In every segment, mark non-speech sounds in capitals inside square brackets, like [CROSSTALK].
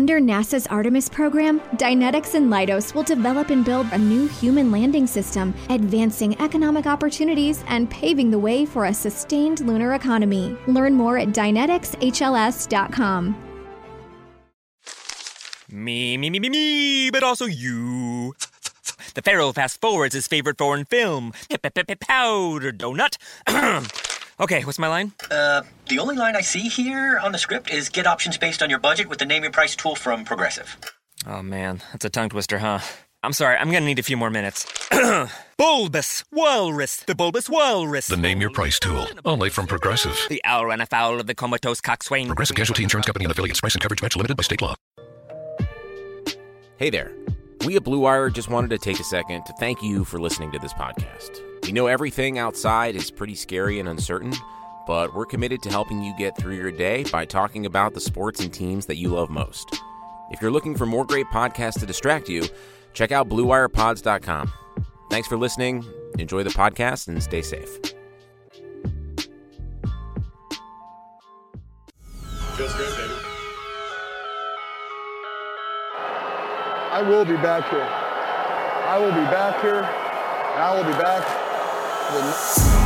Under NASA's Artemis program, Dynetics and Leidos will develop and build a new human landing system, advancing economic opportunities and paving the way for a sustained lunar economy. Learn more at dyneticsHLS.com. Me, me, me, me, me, but also you. The Pharaoh fast forwards his favorite foreign film, Powder Donut. [CLEARS THROAT] okay, what's my line? Uh, the only line I see here on the script is get options based on your budget with the name your price tool from Progressive. Oh man, that's a tongue twister, huh? I'm sorry, I'm gonna need a few more minutes. [CLEARS THROAT] bulbous Walrus, the Bulbous Walrus. The name your price tool, only from Progressive. The owl ran afoul of the comatose coxswain. Progressive Casualty Insurance Company and affiliates. Price and coverage match limited by state law. Hey there. We at Blue Wire just wanted to take a second to thank you for listening to this podcast. We know everything outside is pretty scary and uncertain, but we're committed to helping you get through your day by talking about the sports and teams that you love most. If you're looking for more great podcasts to distract you, check out BlueWirePods.com. Thanks for listening. Enjoy the podcast and stay safe. Feels great, baby. I will be back here. I will be back here, and I will be back with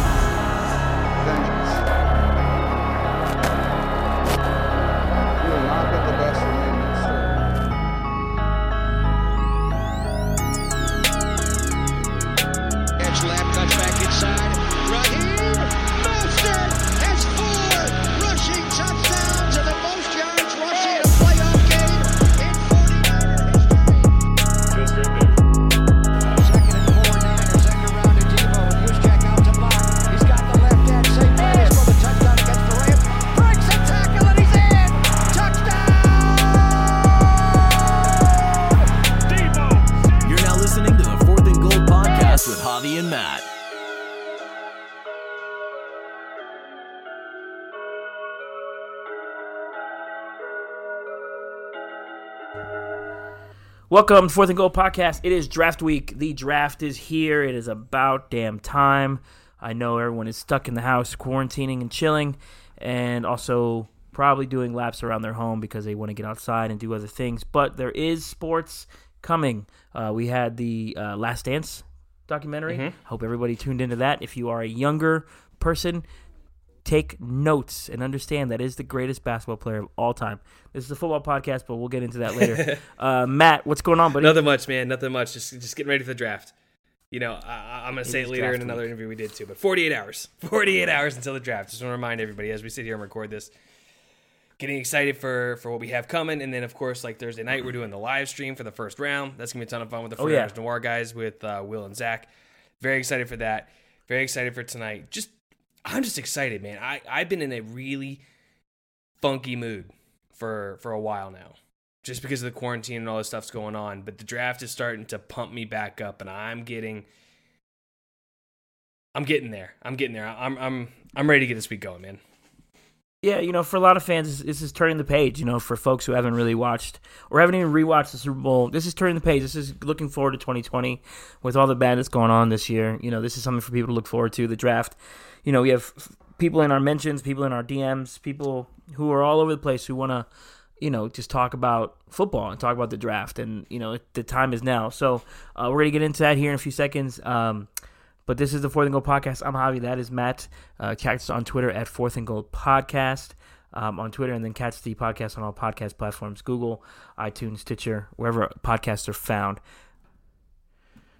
Welcome to Fourth and Goal Podcast. It is draft week. The draft is here. It is about damn time. I know everyone is stuck in the house, quarantining and chilling, and also probably doing laps around their home because they want to get outside and do other things. But there is sports coming. Uh, we had the uh, Last Dance documentary. Hope everybody tuned into that. If you are a younger person, take notes and understand that is the greatest basketball player of all time. This is a football podcast, but we'll get into that later. [LAUGHS] uh, Matt, what's going on, buddy? Nothing much, man. Nothing much. Just just getting ready for the draft. You know, I, I'm going to say it later in another week. interview we did too, but 48 hours. [LAUGHS] 48 hours until the draft. Just want to remind everybody as we sit here and record this, getting excited for for what we have coming. And then, of course, like Thursday night, we're doing the live stream for the first round. That's going to be a ton of fun with the Oh, 49ers yeah. Noir guys with uh, Will and Zach. Very excited for that. Very excited for tonight. Just, I'm just excited, man. I, I've been in a really funky mood for for a while now just because of the quarantine and all this stuff's going on but the draft is starting to pump me back up and i'm getting i'm getting there i'm getting there i'm i'm i'm ready to get this week going man Yeah, you know, for a lot of fans, this- is turning the page. You know, for folks who haven't really watched or haven't even rewatched the Super Bowl, this is turning the page. This is looking forward to 2020 with all the bad that's going on this year. You know, this is something for people to look forward to. The draft. You know, we have people in our mentions, people in our DMs, people who are all over the place who want to, you know, just talk about football and talk about the draft. And you know, the time is now. So uh, we're gonna get into that here in a few seconds. Um, but this is the Fourth and Gold Podcast. I'm Javi. That is Matt. Uh, catch us on Twitter at Fourth and Gold Podcast um, on Twitter, and then catch the podcast on all podcast platforms Google, iTunes, Stitcher, wherever podcasts are found.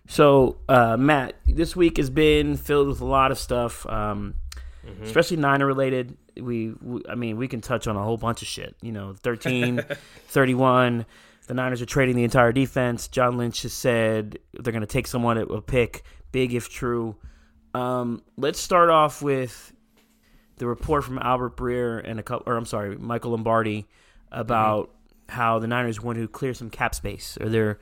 So, uh, Matt, this week has been filled with a lot of stuff, um, especially Niner related. We, we, I mean, we can touch on a whole bunch of shit. You know, 13, [LAUGHS] 31. The Niners are trading the entire defense. John Lynch has said they're going to take someone at a pick. Big if true. Um, let's start off with the report from Albert Breer and a couple, or I'm sorry, Michael Lombardi about how the Niners want to clear some cap space, or they're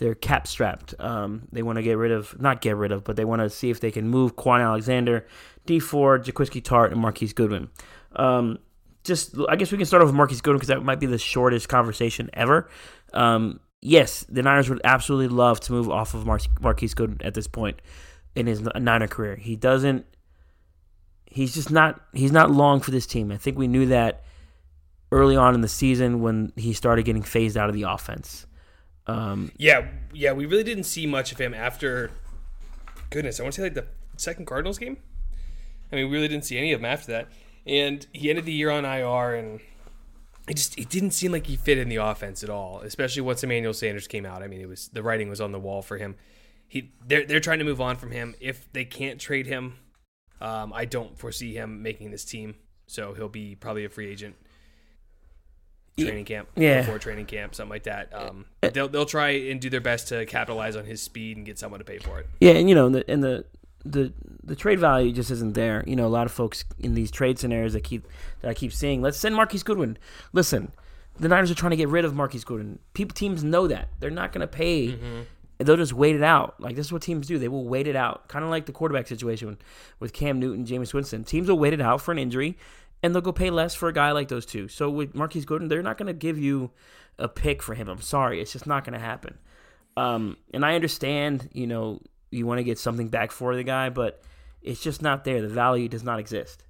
they're cap strapped. Um, they want to get rid of, not get rid of, but they want to see if they can move Kwon Alexander, Dee Ford, Jaquiski Tartt, and Marquise Goodwin. Um, just, I guess we can start off with Marquise Goodwin because that might be the shortest conversation ever. Um, yes, the Niners would absolutely love to move off of Mar- Marquise Goodwin at this point in his Niner career. He doesn't. He's just not. He's not long for this team. I think we knew that early on in the season when he started getting phased out of the offense. Um, Yeah, yeah, we really didn't see much of him after. Goodness, I want to say like the second Cardinals game. I mean, we really didn't see any of him after that, and he ended the year on IR, and it just it didn't seem like he fit in the offense at all. Especially once Emmanuel Sanders came out. I mean, it was the writing was on the wall for him. He they're they're trying to move on from him. If they can't trade him, um, I don't foresee him making this team. So he'll be probably a free agent. Training camp, Yeah. before training camp, something like that. Um, they'll they'll try and do their best to capitalize on his speed and get someone to pay for it. Yeah, and you know, and the and the the the trade value just isn't there. You know, a lot of folks in these trade scenarios that keep that I keep seeing, let's send Marquise Goodwin. Listen, the Niners are trying to get rid of Marquise Goodwin. People teams know that. They're not going to pay. They'll just wait it out. Like this is what teams do. They will wait it out. Kind of like the quarterback situation with Cam Newton, Jameis Winston. Teams will wait it out for an injury and they'll go pay less for a guy like those two. So with Marquise Goodwin, they're not going to give you a pick for him. I'm sorry, it's just not going to happen. Um, and I understand, you know, you want to get something back for the guy, but it's just not there. The value does not exist.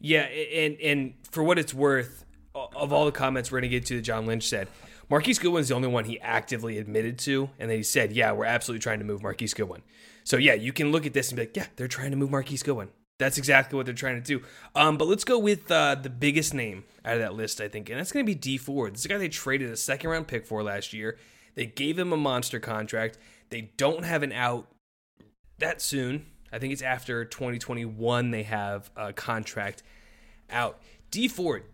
Yeah, and and for what it's worth, of all the comments we're going to get to that John Lynch said, Marquise Goodwin's the only one he actively admitted to, and then he said, "Yeah, we're absolutely trying to move Marquise Goodwin." So yeah, you can look at this and be like, "Yeah, they're trying to move Marquise Goodwin." That's exactly what they're trying to do. Um, but let's go with uh, the biggest name out of that list, I think, and that's going to be Dee Ford. This is a guy they traded a second round pick for last year. They gave him a monster contract. They don't have an out that soon. I think it's after 2021 they have a contract out. Dee Ford,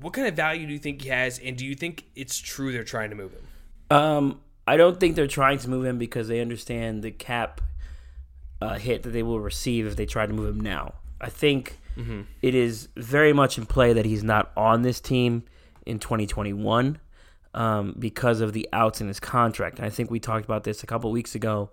what kind of value do you think he has, and do you think it's true they're trying to move him? Um, I don't think they're trying to move him because they understand the cap uh, hit that they will receive if they try to move him now. I think it is very much in play that he's not on this team in 2021 um, because of the outs in his contract. And I think we talked about this a couple weeks ago.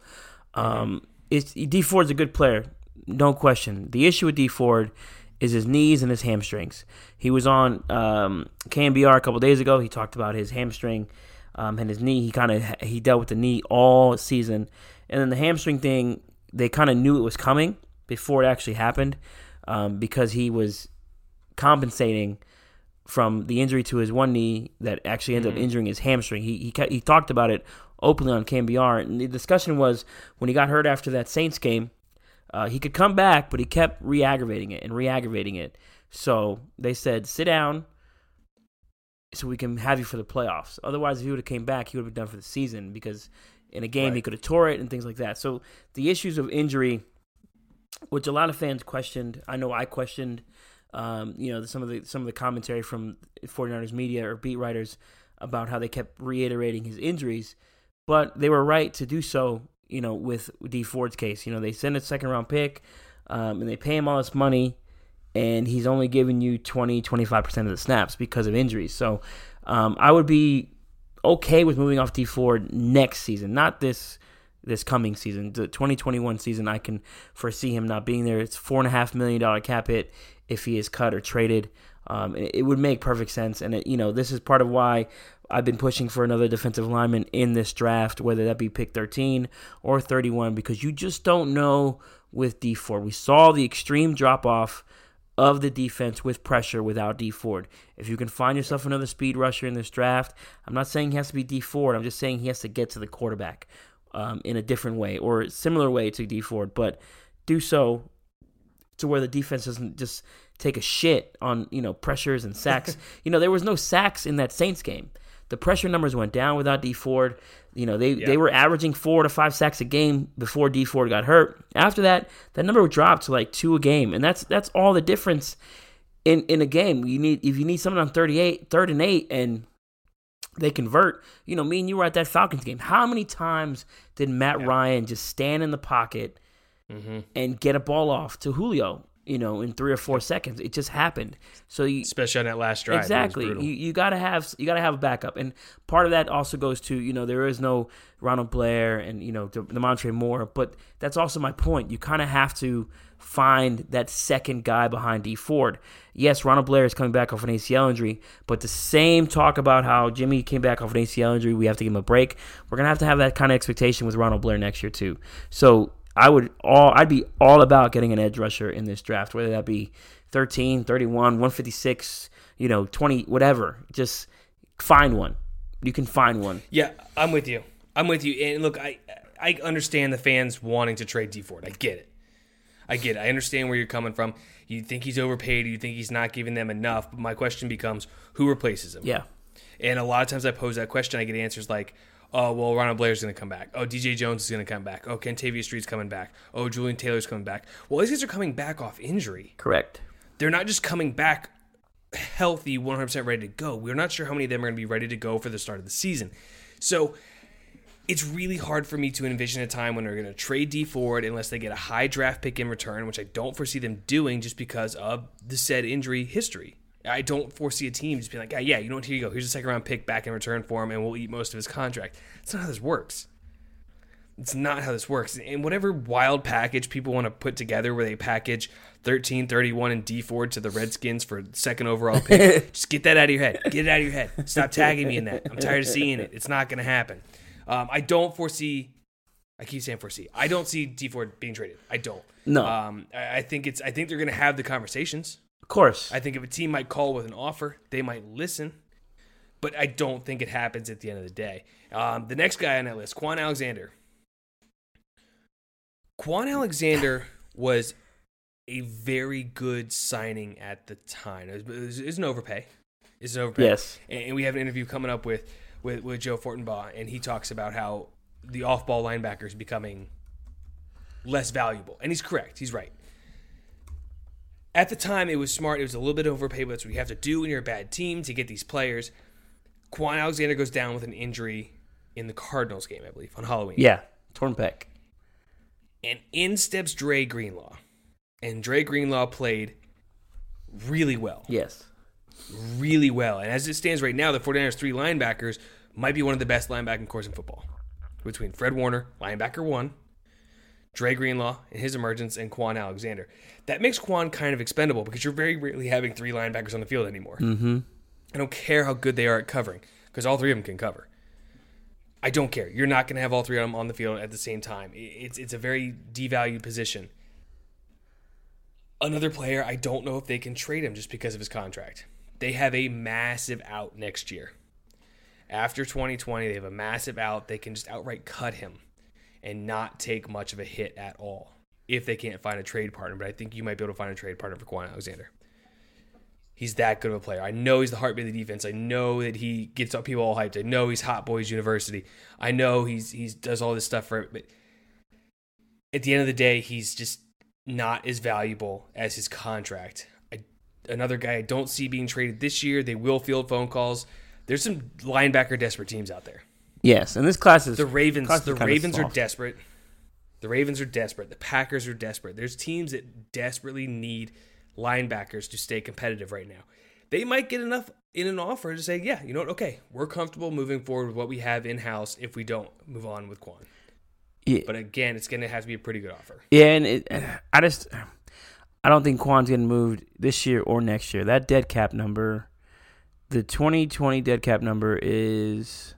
Um, it's, Dee Ford's a good player, no question. The issue with Dee Ford is his knees and his hamstrings. He was on um, KNBR a couple days ago. He talked about his hamstring um, and his knee. He kind of he dealt with the knee all season, and then the hamstring thing. They kind of knew it was coming before it actually happened um, because he was compensating from the injury to his one knee that actually ended Mhm. up injuring his hamstring. He, he he talked about it openly on KNBR, and the discussion was when he got hurt after that Saints game, uh, he could come back, but he kept re-aggravating it and re-aggravating it. So they said, sit down so we can have you for the playoffs. Otherwise, if he would have came back, he would have been done for the season because in a game he could have tore it and things like that. So the issues of injury, which a lot of fans questioned, I know I questioned, um, you know, some of the some of the commentary from 49ers media or beat writers about how they kept reiterating his injuries, but they were right to do so. You know, with Dee Ford's case, you know, they send a second round pick, um, and they pay him all this money, and he's only giving you 20, 25 percent of the snaps because of injuries. So, um, I would be okay with moving off Dee Ford next season, not this this coming season. The 2021 season, I can foresee him not being there. It's four and a half million dollar cap hit if he is cut or traded. Um, it, would make perfect sense, and it, you know this is part of why I've been pushing for another defensive lineman in this draft, whether that be pick 13 or 31, because you just don't know with Dee Ford. We saw the extreme drop off of the defense with pressure without Dee Ford. If you can find yourself another speed rusher in this draft, I'm not saying he has to be Dee Ford. I'm just saying he has to get to the quarterback um, in a different way or similar way to Dee Ford, but do so to where the defense doesn't just take a shit on you know pressures and sacks. [LAUGHS] you know there was no sacks in that Saints game. The pressure numbers went down without Dee Ford. You know they Yeah. they were averaging four to five sacks a game before Dee Ford got hurt. After that, that number dropped to like two a game, and that's that's all the difference in in a game. You need if you need someone on 38, third and eight, and they convert. You know, me and you were at that Falcons game. How many times did Matt Ryan just stand in the pocket Mm-hmm. and get a ball off to Julio? You know, in three or four seconds, it just happened. So you, Especially on that last drive. exactly, you, you gotta have you gotta have a backup, and part of that also goes to you know there is no Ronald Blair and you know the Damontre Moore, but that's also my point. You kind of have to find that second guy behind Dee Ford. Yes, Ronald Blair is coming back off an ACL injury, but the same talk about how Jimmy came back off an ACL injury, we have to give him a break. We're gonna have to have that kind of expectation with Ronald Blair next year too. So I would all I'd be all about getting an edge rusher in this draft, whether that be 13, 31, 156, you you know, 20, whatever. Just find one. You can find one. Yeah, I'm with you. I'm with you. And look, I I understand the fans wanting to trade Dee Ford. I get it. I get it. I understand where you're coming from. You think he's overpaid. You think he's not giving them enough. But my question becomes, who replaces him? Yeah. And a lot of times I pose that question, I get answers like, "Oh, well, Ronald Blair's going to come back. Oh, DJ Jones is going to come back. Oh, Kentavius Street's coming back. Oh, Jullian Taylor's coming back." Well, these guys are coming back off injury. Correct. They're not just coming back healthy, 100% ready to go. We're not sure how many of them are going to be ready to go for the start of the season. So it's really hard for me to envision a time when they're going to trade Dee Ford unless they get a high draft pick in return, which I don't foresee them doing just because of the said injury history. I don't foresee a team just being like, yeah, yeah, you know what, here you go. Here's a second round pick back in return for him, and we'll eat most of his contract. That's not how this works. It's not how this works. And whatever wild package people want to put together where they package 13, 31, and Dee Ford to the Redskins for second overall pick, [LAUGHS] just get that out of your head. Get it out of your head. Stop tagging me in that. I'm tired of seeing it. It's not going to happen. Um, I don't foresee. I keep saying foresee. I don't see Dee Ford being traded. I don't. No. Um, I, I think it's. I think they're going to have the conversations. Of course. I think if a team might call with an offer, they might listen. But I don't think it happens at the end of the day. Um, the next guy on that list, Kwon Alexander. Kwon Alexander was a very good signing at the time. It was, it was, it was an overpay. It's an overpay. Yes. And, and we have an interview coming up with, with, with Joe Fortenbaugh, and he talks about how the off ball linebacker is becoming less valuable. And he's correct. He's right. At the time, it was smart. It was a little bit overpaid, but that's what you have to do when you're a bad team to get these players. Kwon Alexander goes down with an injury in the Cardinals game, I believe, on Halloween. Yeah. Torn pec. And in steps Dre Greenlaw. And Dre Greenlaw played really well. Yes. Really well. And as it stands right now, the 49ers three linebackers might be one of the best linebacking cores in football. Between Fred Warner, linebacker one, Dre Greenlaw and his emergence, and Kwon Alexander. That makes Kwon kind of expendable because you're very rarely having three linebackers on the field anymore. Mm-hmm. I don't care how good they are at covering because all three of them can cover. I don't care. You're not going to have all three of them on the field at the same time. It's it's a very devalued position. Another player, I don't know if they can trade him just because of his contract. They have a massive out next year. After 2020, they have a massive out. They can just outright cut him and not take much of a hit at all if they can't find a trade partner. But I think you might be able to find a trade partner for Kwon Alexander. He's that good of a player. I know he's the heartbeat of the defense. I know that he gets people all hyped. I know he's Hot Boys University. I know he's he's does all this stuff for it. But at the end of the day, he's just not as valuable as his contract. I, another guy I don't see being traded this year. They will field phone calls. There's some linebacker desperate teams out there. Yes, and this class is the Ravens. class is The Ravens are desperate. The Ravens are desperate. The Packers are desperate. There's teams that desperately need linebackers to stay competitive right now. They might get enough in an offer to say, yeah, you know what? Okay, we're comfortable moving forward with what we have in house if we don't move on with Kwon. Yeah. But again, it's going to have to be a pretty good offer. Yeah, and it, I just I don't think Kwon's getting moved this year or next year. That dead cap number, the 2020 dead cap number is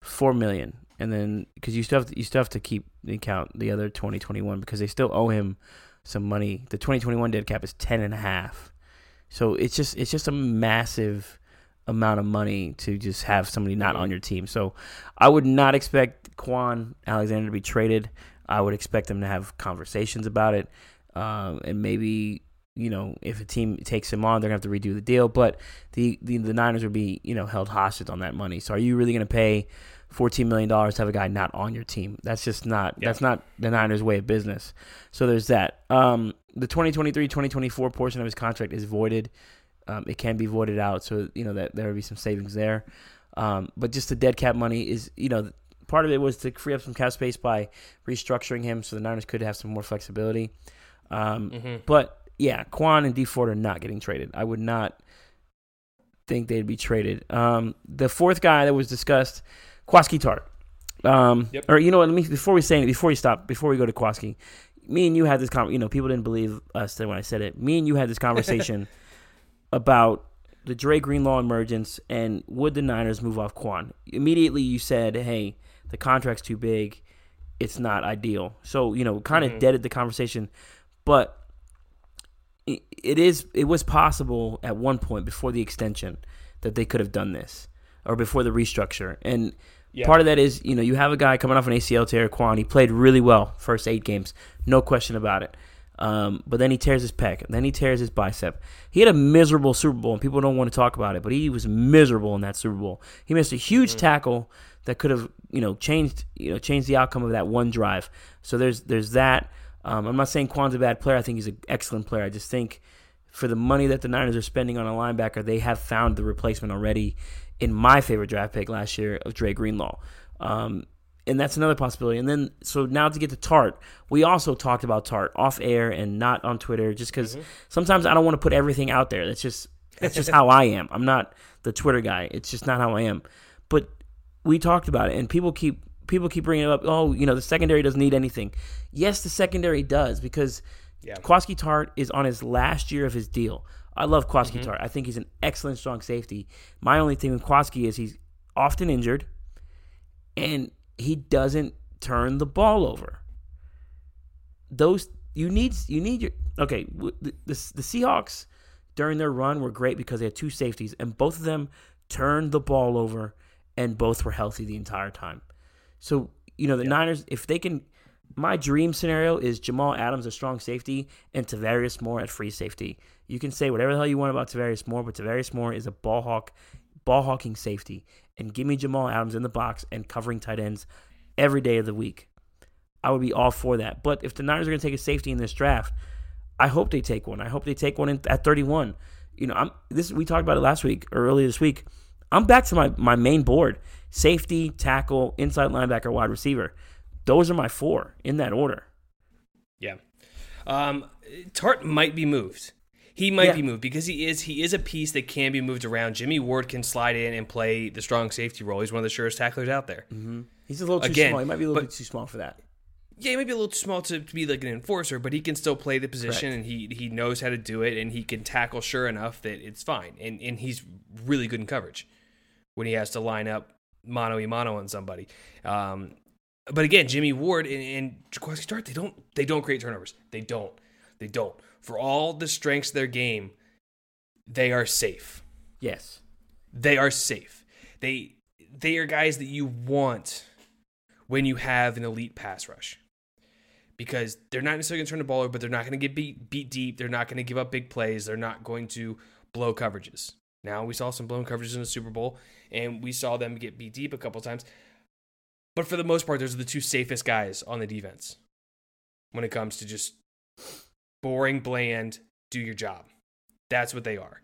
four million, and then because you still have to, you still have to keep the count the other 2021 because they still owe him some money. The 2021 dead cap is ten and a half, so it's just it's just a massive amount of money to just have somebody not on your team. So I would not expect Kwon Alexander to be traded. I would expect them to have conversations about it, um, and maybe you know if a team takes him on, they're gonna have to redo the deal. But the the, the Niners would be you know held hostage on that money. So are you really gonna pay? Fourteen million dollars to have a guy not on your team. That's just not. That's not the Niners' way of business. So there's that. Um, the 2023-2024 portion of his contract is voided. Um, it can be voided out, so you know that there would be some savings there. Um, but just the dead cap money is, you know, part of it was to free up some cap space by restructuring him, so the Niners could have some more flexibility. Um, Mhm. But yeah, Kwon and Dee Ford are not getting traded. I would not think they'd be traded. Um, the fourth guy that was discussed, Kwaski Tartt. Um, Yep. Or you know what? Let me before we say it, before we stop before we go to Kwaski, me and you had this con- You know, people didn't believe us when I said it. Me and you had this conversation [LAUGHS] about the Dre Greenlaw emergence and would the Niners move off Kwon? Immediately, you said, "Hey, the contract's too big. It's not ideal." So you know, kind of Mhm. deaded the conversation. But it is it was possible at one point before the extension that they could have done this or before the restructure. And Yeah. part of that is, you know, you have a guy coming off an ACL tear, Kwon. He played really well first eight games, no question about it. Um, but then he tears his pec, then he tears his bicep. He had a miserable Super Bowl, and people don't want to talk about it, but he was miserable in that Super Bowl. He missed a huge tackle that could have, you know, changed, you know, changed the outcome of that one drive. So there's there's that. Um, I'm not saying Kwon's a bad player. I think he's an excellent player. I just think for the money that the Niners are spending on a linebacker, they have found the replacement already in my favorite draft pick last year of Dre Greenlaw. Um, and that's another possibility. And then, so now to get to Tartt, we also talked about Tartt off air and not on Twitter, just because sometimes I don't want to put everything out there. That's just that's just how I am. I'm not the Twitter guy. It's just not how I am. But we talked about it, and people keep people keep bringing it up. Oh, you know, the secondary doesn't need anything. Yes, the secondary does because Yeah. Kwaski Tartt is on his last year of his deal. I love Kwaski mm-hmm. Tartt. I think he's an excellent strong safety. My only thing with Kwaski is he's often injured, and he doesn't turn the ball over. Those you need you need your okay. The, the, the Seahawks during their run were great because they had two safeties, and both of them turned the ball over, and both were healthy the entire time. So you know the Niners, if they can, my dream scenario is Jamal Adams a strong safety and Tarvarius Moore at free safety. You can say whatever the hell you want about Tarvarius Moore, but Tarvarius Moore is a ball hawk, ball hawking safety, and give me Jamal Adams in the box and covering tight ends every day of the week. I would be all for that. But if the Niners are going to take a safety in this draft, I hope they take one. I hope they take one in, at 31. You know, I'm this. We talked about it last week or earlier this week. I'm back to my my main board: safety, tackle, inside linebacker, wide receiver. Those are my four in that order. Yeah. Um, Tartt might be moved. He might Yeah. be moved because he is he is a piece that can be moved around. Jimmy Ward can slide in and play the strong safety role. He's one of the surest tacklers out there. Mm-hmm. He's a little too Again, small. He might be a little but- bit too small for that. Yeah, he might be a little too small to, to be like an enforcer, but he can still play the position Correct. and he he knows how to do it and he can tackle sure enough that it's fine. And and he's really good in coverage when he has to line up mano a mano on somebody. Um, but again, Jimmy Ward and, and Jaquiski Tartt, they don't they don't create turnovers. They don't. They don't. For all the strengths of their game, they are safe. Yes. They are safe. They they are guys that you want when you have an elite pass rush. Because they're not necessarily going to turn the ball over, but they're not going to get beat beat deep. They're not going to give up big plays. They're not going to blow coverages. Now we saw some blown coverages in the Super Bowl, and we saw them get beat deep a couple times. But for the most part, those are the two safest guys on the defense when it comes to just boring, bland, do your job. That's what they are.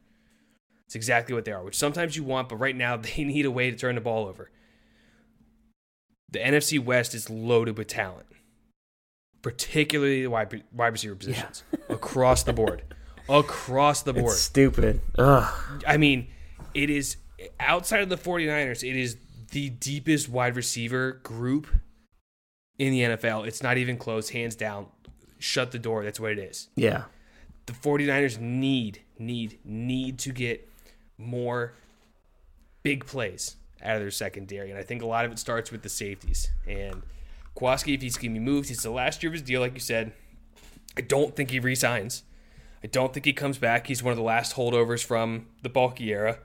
It's exactly what they are, which sometimes you want, but right now [LAUGHS] they need a way to turn the ball over. The NFC West is loaded with talent, particularly the wide, wide receiver positions across the board. [LAUGHS] Across the board. It's stupid. Ugh. I mean, it is outside of the 49ers, it is the deepest wide receiver group in the NFL. It's not even close, hands down. Shut the door. That's what it is. Yeah. The 49ers need, need, need to get more big plays out of their secondary. And I think a lot of it starts with the safeties. And Kowalski, if he's going to be moved, he's the last year of his deal, like you said. I don't think he resigns. I don't think he comes back. He's one of the last holdovers from the Baalke era.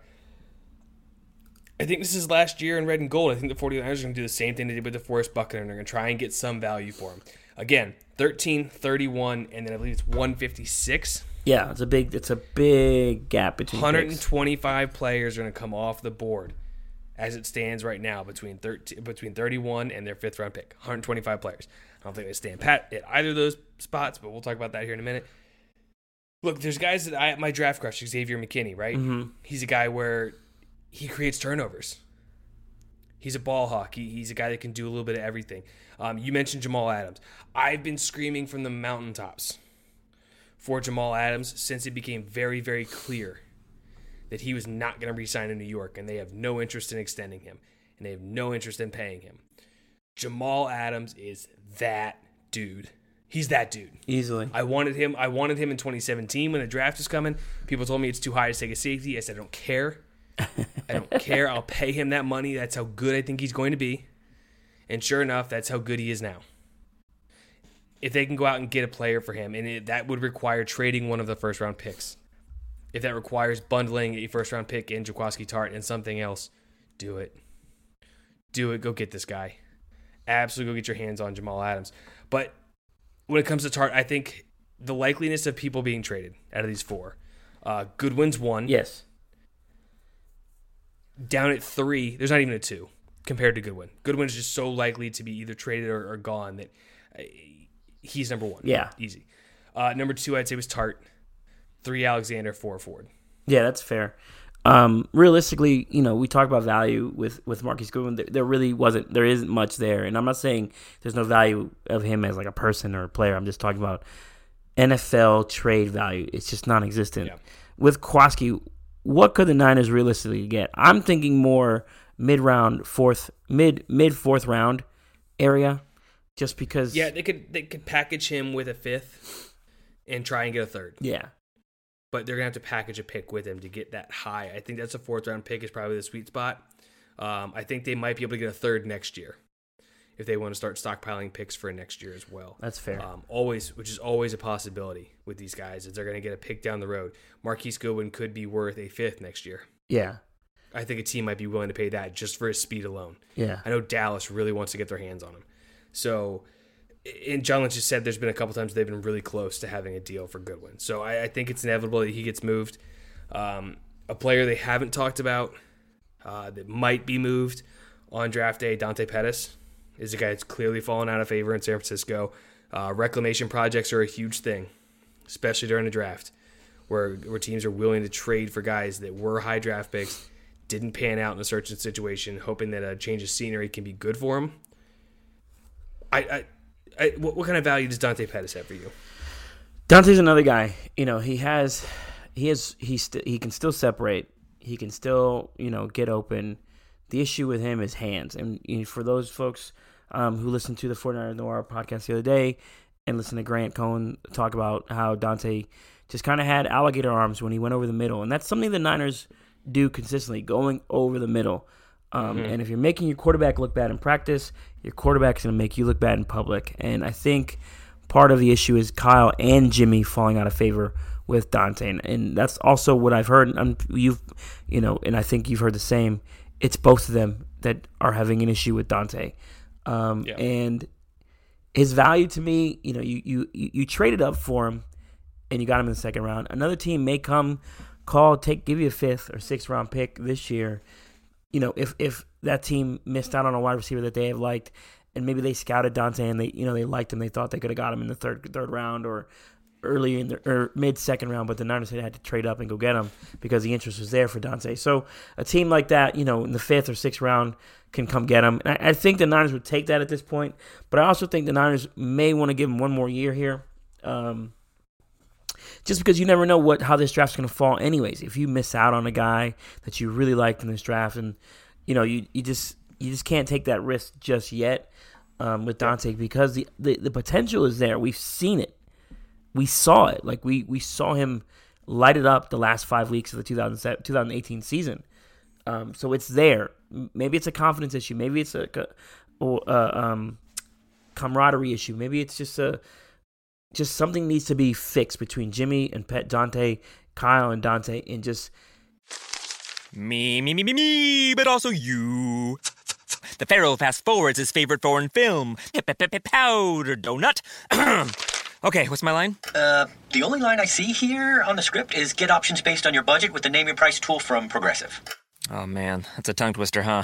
I think this is last year in red and gold. I think the 49ers are going to do the same thing they did with DeForest Buckner, and they're going to try and get some value for him. Again, 13, 31, and then I believe it's 156. Yeah, it's a big it's a big gap between picks. 125 players are going to come off the board as it stands right now between 13, between 31 and their fifth round pick. 125 players. I don't think they stand pat at either of those spots, but we'll talk about that here in a minute. Look, there's guys that I my draft crush, Xavier McKinney, right? Mhm. He's a guy where he creates turnovers. He's a ball hawk. He, he's a guy that can do a little bit of everything. Um, you mentioned Jamal Adams. I've been screaming from the mountaintops for Jamal Adams since it became very, very clear that he was not going to resign in New York, and they have no interest in extending him, and they have no interest in paying him. Jamal Adams is that dude. He's that dude. Easily. I wanted him. I wanted him in 2017 when the draft was coming. People told me it's too high to take a safety. I said I don't care. I don't [LAUGHS] care. I'll pay him that money. That's how good I think he's going to be. And sure enough, that's how good he is now. if they can go out and get a player for him, and it, that would require trading one of the first round picks. If that requires bundling a first round pick in Jaquiski Tartt and something else, do it. Do it. Go get this guy. Absolutely go get your hands on Jamal Adams. But when it comes to Tartt, I think the likeliness of people being traded out of these four, uh, Goodwin's one. Yes. Down at three, there's not even a two compared to Goodwin. Goodwin is just so likely to be either traded or, or gone that uh, he's number one. Yeah. Easy. Uh, number two, I'd say was Tartt. Three, Alexander. Four, Ford. Yeah, that's fair. Um, realistically, you know, we talk about value with with Marquise Goodwin. There, there, really wasn't, there isn't much there, and I'm not saying there's no value of him as like a person or a player. I'm just talking about NFL trade value. It's just non-existent. Yeah. With Kwaski, what could the Niners realistically get? I'm thinking more mid round, fourth, mid mid fourth round area, just because. Yeah, they could they could package him with a fifth and try and get a third. Yeah. But they're gonna have to package a pick with him to get that high. I think that's a fourth round pick is probably the sweet spot. Um, I think they might be able to get a third next year if they want to start stockpiling picks for next year as well. That's fair. Um, always, which is always a possibility with these guys, is they're going to get a pick down the road. Marquise Goodwin could be worth a fifth next year. Yeah. I think a team might be willing to pay that just for his speed alone. Yeah. I know Dallas really wants to get their hands on him. So, and John Lynch has said there's been a couple times they've been really close to having a deal for Goodwin. So I, I think it's inevitable that he gets moved. Um, a player they haven't talked about uh, that might be moved on draft day, Dante Pettis, is a guy that's clearly fallen out of favor in San Francisco. Uh, reclamation projects are a huge thing, especially during the draft, where where teams are willing to trade for guys that were high draft picks, didn't pan out in a certain situation, hoping that a change of scenery can be good for him. I, I, What, what kind of value does Dante Pettis have for you? Dante's another guy. You know, he has, he has, he st- he can still separate. He can still, you know, get open. The issue with him is hands. And you know, for those folks um, who listened to the 49er Noir podcast the other day and listened to Grant Cohn talk about how Dante just kind of had alligator arms when he went over the middle. And that's something the Niners do consistently, going over the middle. Um, Mm-hmm. And if you're making your quarterback look bad in practice, your quarterback's going to make you look bad in public. And I think part of the issue is Kyle and Jimmy falling out of favor with Dante, and, and that's also what I've heard. And you've, you know, and I think you've heard the same. It's both of them that are having an issue with Dante, um, Yeah. and his value to me. You know, you you you you traded up for him, and you got him in the second round. Another team may come, call, take, give you a fifth or sixth round pick this year. You know, if if that team missed out on a wide receiver that they have liked, and maybe they scouted Dante and they you know they liked him, they thought they could have got him in the third third round or early in the or mid second round, but the Niners had to trade up and go get him because the interest was there for Dante. So a team like that, you know, in the fifth or sixth round can come get him. And I, I think the Niners would take that at this point, but I also think the Niners may want to give him one more year here. Um, just because you never know what how this draft's going to fall anyways. If you miss out on a guy that you really liked in this draft and you know you, you just you just can't take that risk just yet um, with Dante because the, the the potential is there. We've seen it. We saw it. Like we we saw him light it up the last five weeks of the 2007, 2018 season. Um, so it's there. Maybe it's a confidence issue. Maybe it's a or uh, um, camaraderie issue. Maybe it's just a just something needs to be fixed between Jimmy and Pet Dante, Kyle and Dante, and just Me, me, me, me, me, but also you. The Pharaoh fast forwards his favorite foreign film, Powder Donut. [CLEARS THROAT] okay, what's my line? Uh, the only line I see here on the script is get options based on your budget with the name your price tool from Progressive. Oh man, that's a tongue twister, huh?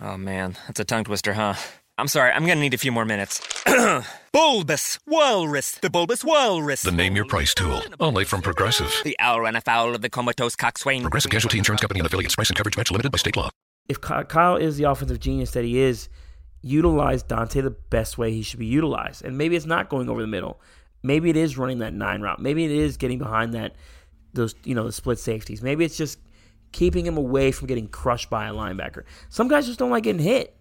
Oh man, that's a tongue twister, huh? I'm sorry, I'm gonna need a few more minutes. [CLEARS THROAT] bulbous Walrus, the Bulbous Walrus. The Name Your Price tool, only from Progressive. The owl ran afoul of the comatose coxswain. Progressive Casualty Insurance Company and affiliates. Price and coverage match limited by state law. if Kyle is the offensive genius that he is, utilize Dante the best way he should be utilized. And maybe it's not going over the middle. maybe it is running that nine route. Maybe it is getting behind that those you know the split safeties. Maybe it's just keeping him away from getting crushed by a linebacker. Some guys just don't like getting hit.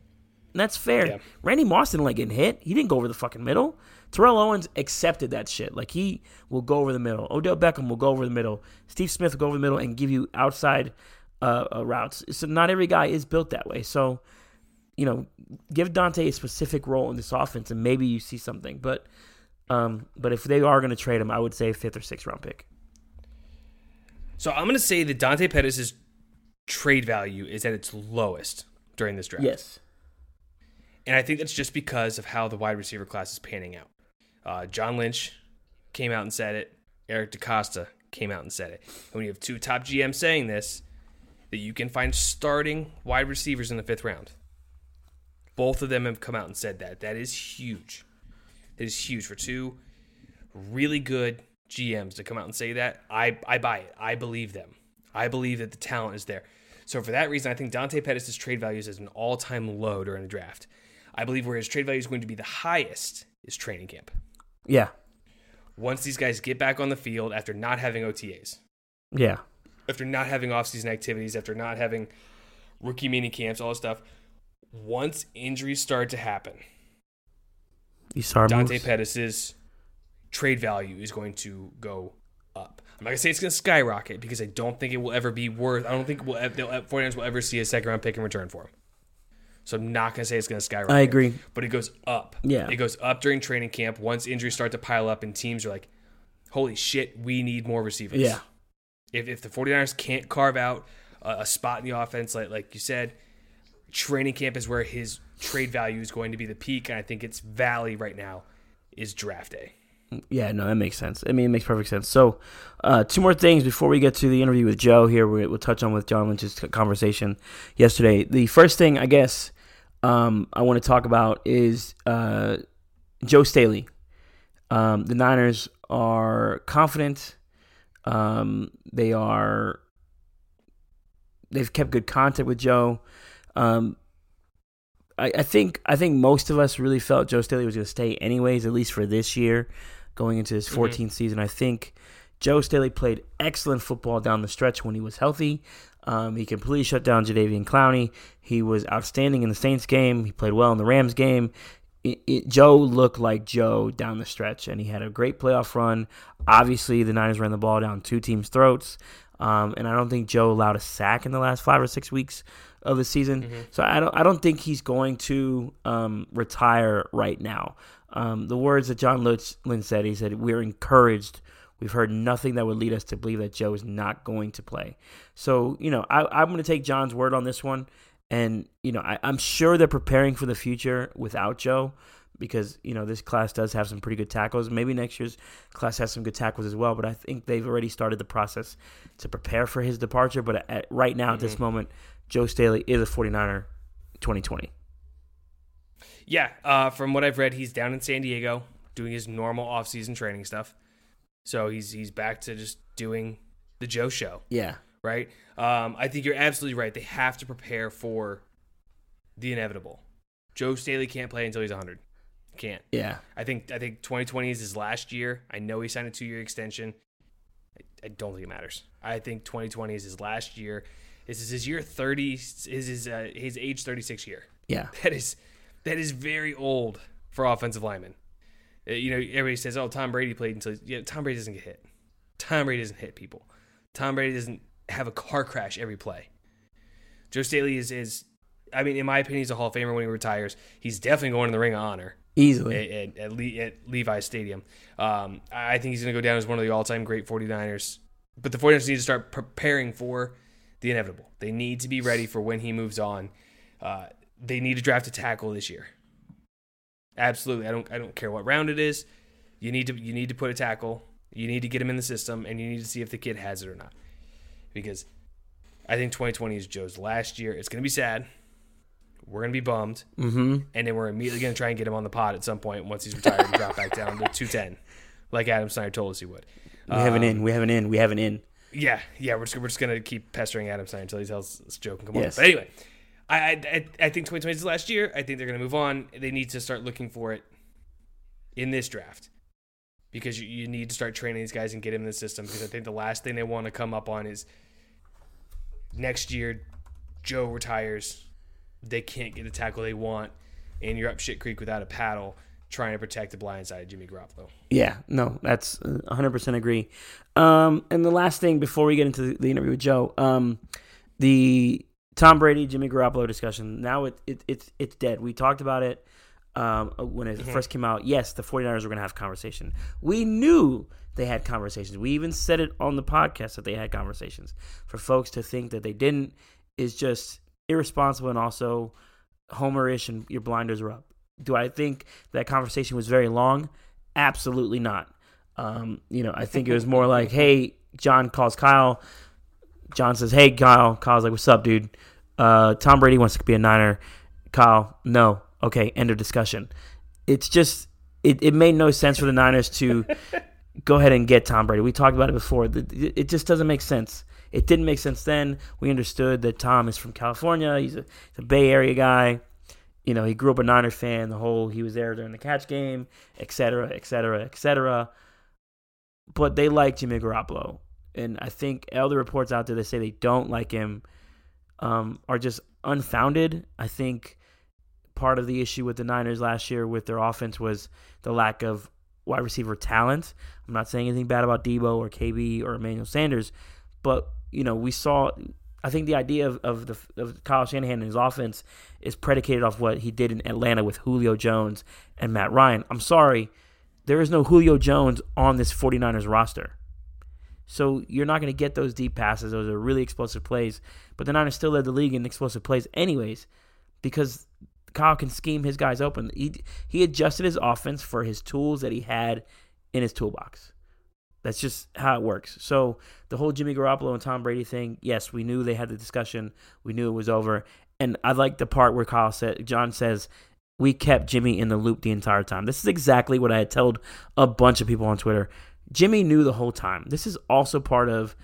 And that's fair. Yeah. Randy Moss didn't like getting hit. He didn't go over the fucking middle. Terrell Owens accepted that shit. Like he will go over the middle. Odell Beckham will go over the middle. Steve Smith will go over the middle and give you outside uh, uh, routes. So not every guy is built that way. So you know, give Dante a specific role in this offense, and maybe you see something. But um, but if they are going to trade him, I would say fifth or sixth round pick. So I'm going to say that Dante Pettis' trade value is at its lowest during this draft. Yes. And I think that's just because of how the wide receiver class is panning out. Uh, John Lynch came out and said it. Eric DeCosta came out and said it. And when you have two top GMs saying this, that you can find starting wide receivers in the fifth round. Both of them have come out and said that. That is huge. It is huge for two really good GMs to come out and say that. I, I buy it. I believe them. I believe that the talent is there. So for that reason, I think Dante Pettis' trade value is at an all-time low during the draft. I believe where his trade value is going to be the highest is training camp. Yeah. Once these guys get back on the field after not having OTAs, Yeah. after not having off-season activities, after not having rookie mini camps, all this stuff, once injuries start to happen, You saw Dante moves. Pettis' trade value is going to go up. I'm not gonna say it's gonna skyrocket because I don't think it will ever be worth. I don't think we'll, the uh, 49ers will ever see a second round pick in return for him. So I'm not gonna say it's gonna skyrocket. I agree. but it goes up. Yeah. it goes up during training camp once injuries start to pile up and teams are like, "Holy shit, we need more receivers." Yeah. If if the 49ers can't carve out a, a spot in the offense, like like you said, training camp is where his trade value is going to be the peak, and I think its valley right now is draft day. Yeah, no, that makes sense. I mean, it makes perfect sense. So, uh, two more things before we get to the interview with Joe. Here, we, we'll touch on with John Lynch's conversation yesterday. The first thing, I guess, um, I want to talk about is uh, Joe Staley. Um, the Niners are confident. Um, they are. They've kept good contact with Joe. Um, I think I think most of us really felt Joe Staley was going to stay anyways, at least for this year, going into his 14th season. I think Joe Staley played excellent football down the stretch when he was healthy. Um, he completely shut down Jadeveon Clowney. He was outstanding in the Saints game. He played well in the Rams game. It, it, Joe looked like Joe down the stretch, and he had a great playoff run. Obviously, the Niners ran the ball down two teams' throats, um, and I don't think Joe allowed a sack in the last five or six weeks of the season. So I don't I don't think he's going to um, retire right now. Um, the words that John Lynch said, he said, "We're encouraged. We've heard nothing that would lead us to believe that Joe is not going to play." So you know, I, I'm going to take John's word on this one, and you know, I, I'm sure they're preparing for the future without Joe. Because you know this class does have some pretty good tackles. Maybe next year's class has some good tackles as well. But I think they've already started the process to prepare for his departure. But at, right now, at this moment, Joe Staley is a 49er 2020. Yeah, uh, from what I've read, he's down in San Diego doing his normal off-season training stuff. So he's he's back to just doing the Joe show. Yeah. Right. Um, I think you're absolutely right. They have to prepare for the inevitable. Joe Staley can't play until he's 100. Can't. Yeah. I think I think 2020 is his last year. I know he signed a two-year extension. I, I don't think it matters. I think 2020 is his last year. This is his year 30. Is his uh, his age 36 year. Yeah. That is that is very old for offensive linemen. Uh, you know, everybody says, "Oh, Tom Brady played until." Yeah, Tom Brady doesn't get hit. Tom Brady doesn't hit people. Tom Brady doesn't have a car crash every play. Joe Staley is is, I mean, in my opinion, he's a Hall of Famer when he retires. He's definitely going in the Ring of Honor Easily. at, at, at, at Levi Stadium. Um, I think he's going to go down as one of the all-time great 49ers. But the 49ers need to start preparing for the inevitable. They need to be ready for when he moves on. Uh, they need to draft a tackle this year. Absolutely. I don't I don't care what round it is. You need to you need to put a tackle. You need to get him in the system and you need to see if the kid has it or not. Because I think 2020 is Joe's last year. It's going to be sad. We're going to be bummed. Mm-hmm. And then we're immediately going to try and get him on the pod at some point once he's retired and drop back down to [LAUGHS] 210 like Adam Snyder told us he would. We have an Um, in. We have an in. We have an in. yeah, yeah, we're just, we're just gonna keep pestering Adam Stein until he tells us joke and come Yes. on. But anyway, I, I I think 2020 is the last year. I think they're gonna move on. They need to start looking for it in this draft. because you, you need to start training these guys and get them in the system. Because I think the last thing they want to come up on is next year Joe retires, they can't get the tackle they want, and you're up shit creek without a paddle trying to protect the blind side of Jimmy Garoppolo. Yeah, no, that's 100% agree. Um, and the last thing before we get into the interview with Joe, um, the Tom Brady Jimmy Garoppolo discussion. Now it, it it's it's dead. We talked about it um, when it Mhm. first came out. Yes, the 49ers were going to have conversation. We knew they had conversations. We even said it on the podcast that they had conversations. For folks to think that they didn't is just irresponsible and also homerish and your blinders are up. Do I think that conversation was very long? Absolutely not. Um, you know, I think it was more like, hey, John calls Kyle. John says, hey, Kyle. Kyle's like, what's up, dude? Uh, Tom Brady wants to be a Niner. Kyle, no. Okay, end of discussion. It's just, it, it made no sense for the Niners to [LAUGHS] go ahead and get Tom Brady. We talked about it before. It just doesn't make sense. It didn't make sense then. We understood that Tom is from California. He's a, he's a Bay Area guy. You know, he grew up a Niner fan. The whole he was there during the catch game, et cetera, et cetera, et cetera. But they like Jimmy Garoppolo, and I think all the reports out there that say they don't like him um, are just unfounded. I think part of the issue with the Niners last year with their offense was the lack of wide receiver talent. I'm not saying anything bad about Deebo or KB or Emmanuel Sanders, but you know we saw. I think the idea of, of the of Kyle Shanahan and his offense is predicated off what he did in Atlanta with Julio Jones and Matt Ryan. I'm sorry, there is no Julio Jones on this 49ers roster. So you're not going to get those deep passes. Those are really explosive plays. But the Niners still led the league in explosive plays anyways because Kyle can scheme his guys open. He he adjusted his offense for his tools that he had in his toolbox. That's just how it works. So the whole Jimmy Garoppolo and Tom Brady thing, yes, we knew they had the discussion. We knew it was over. And I like the part where Kyle said John says we kept Jimmy in the loop the entire time. This is exactly what I had told a bunch of people on Twitter. Jimmy knew the whole time. This is also part of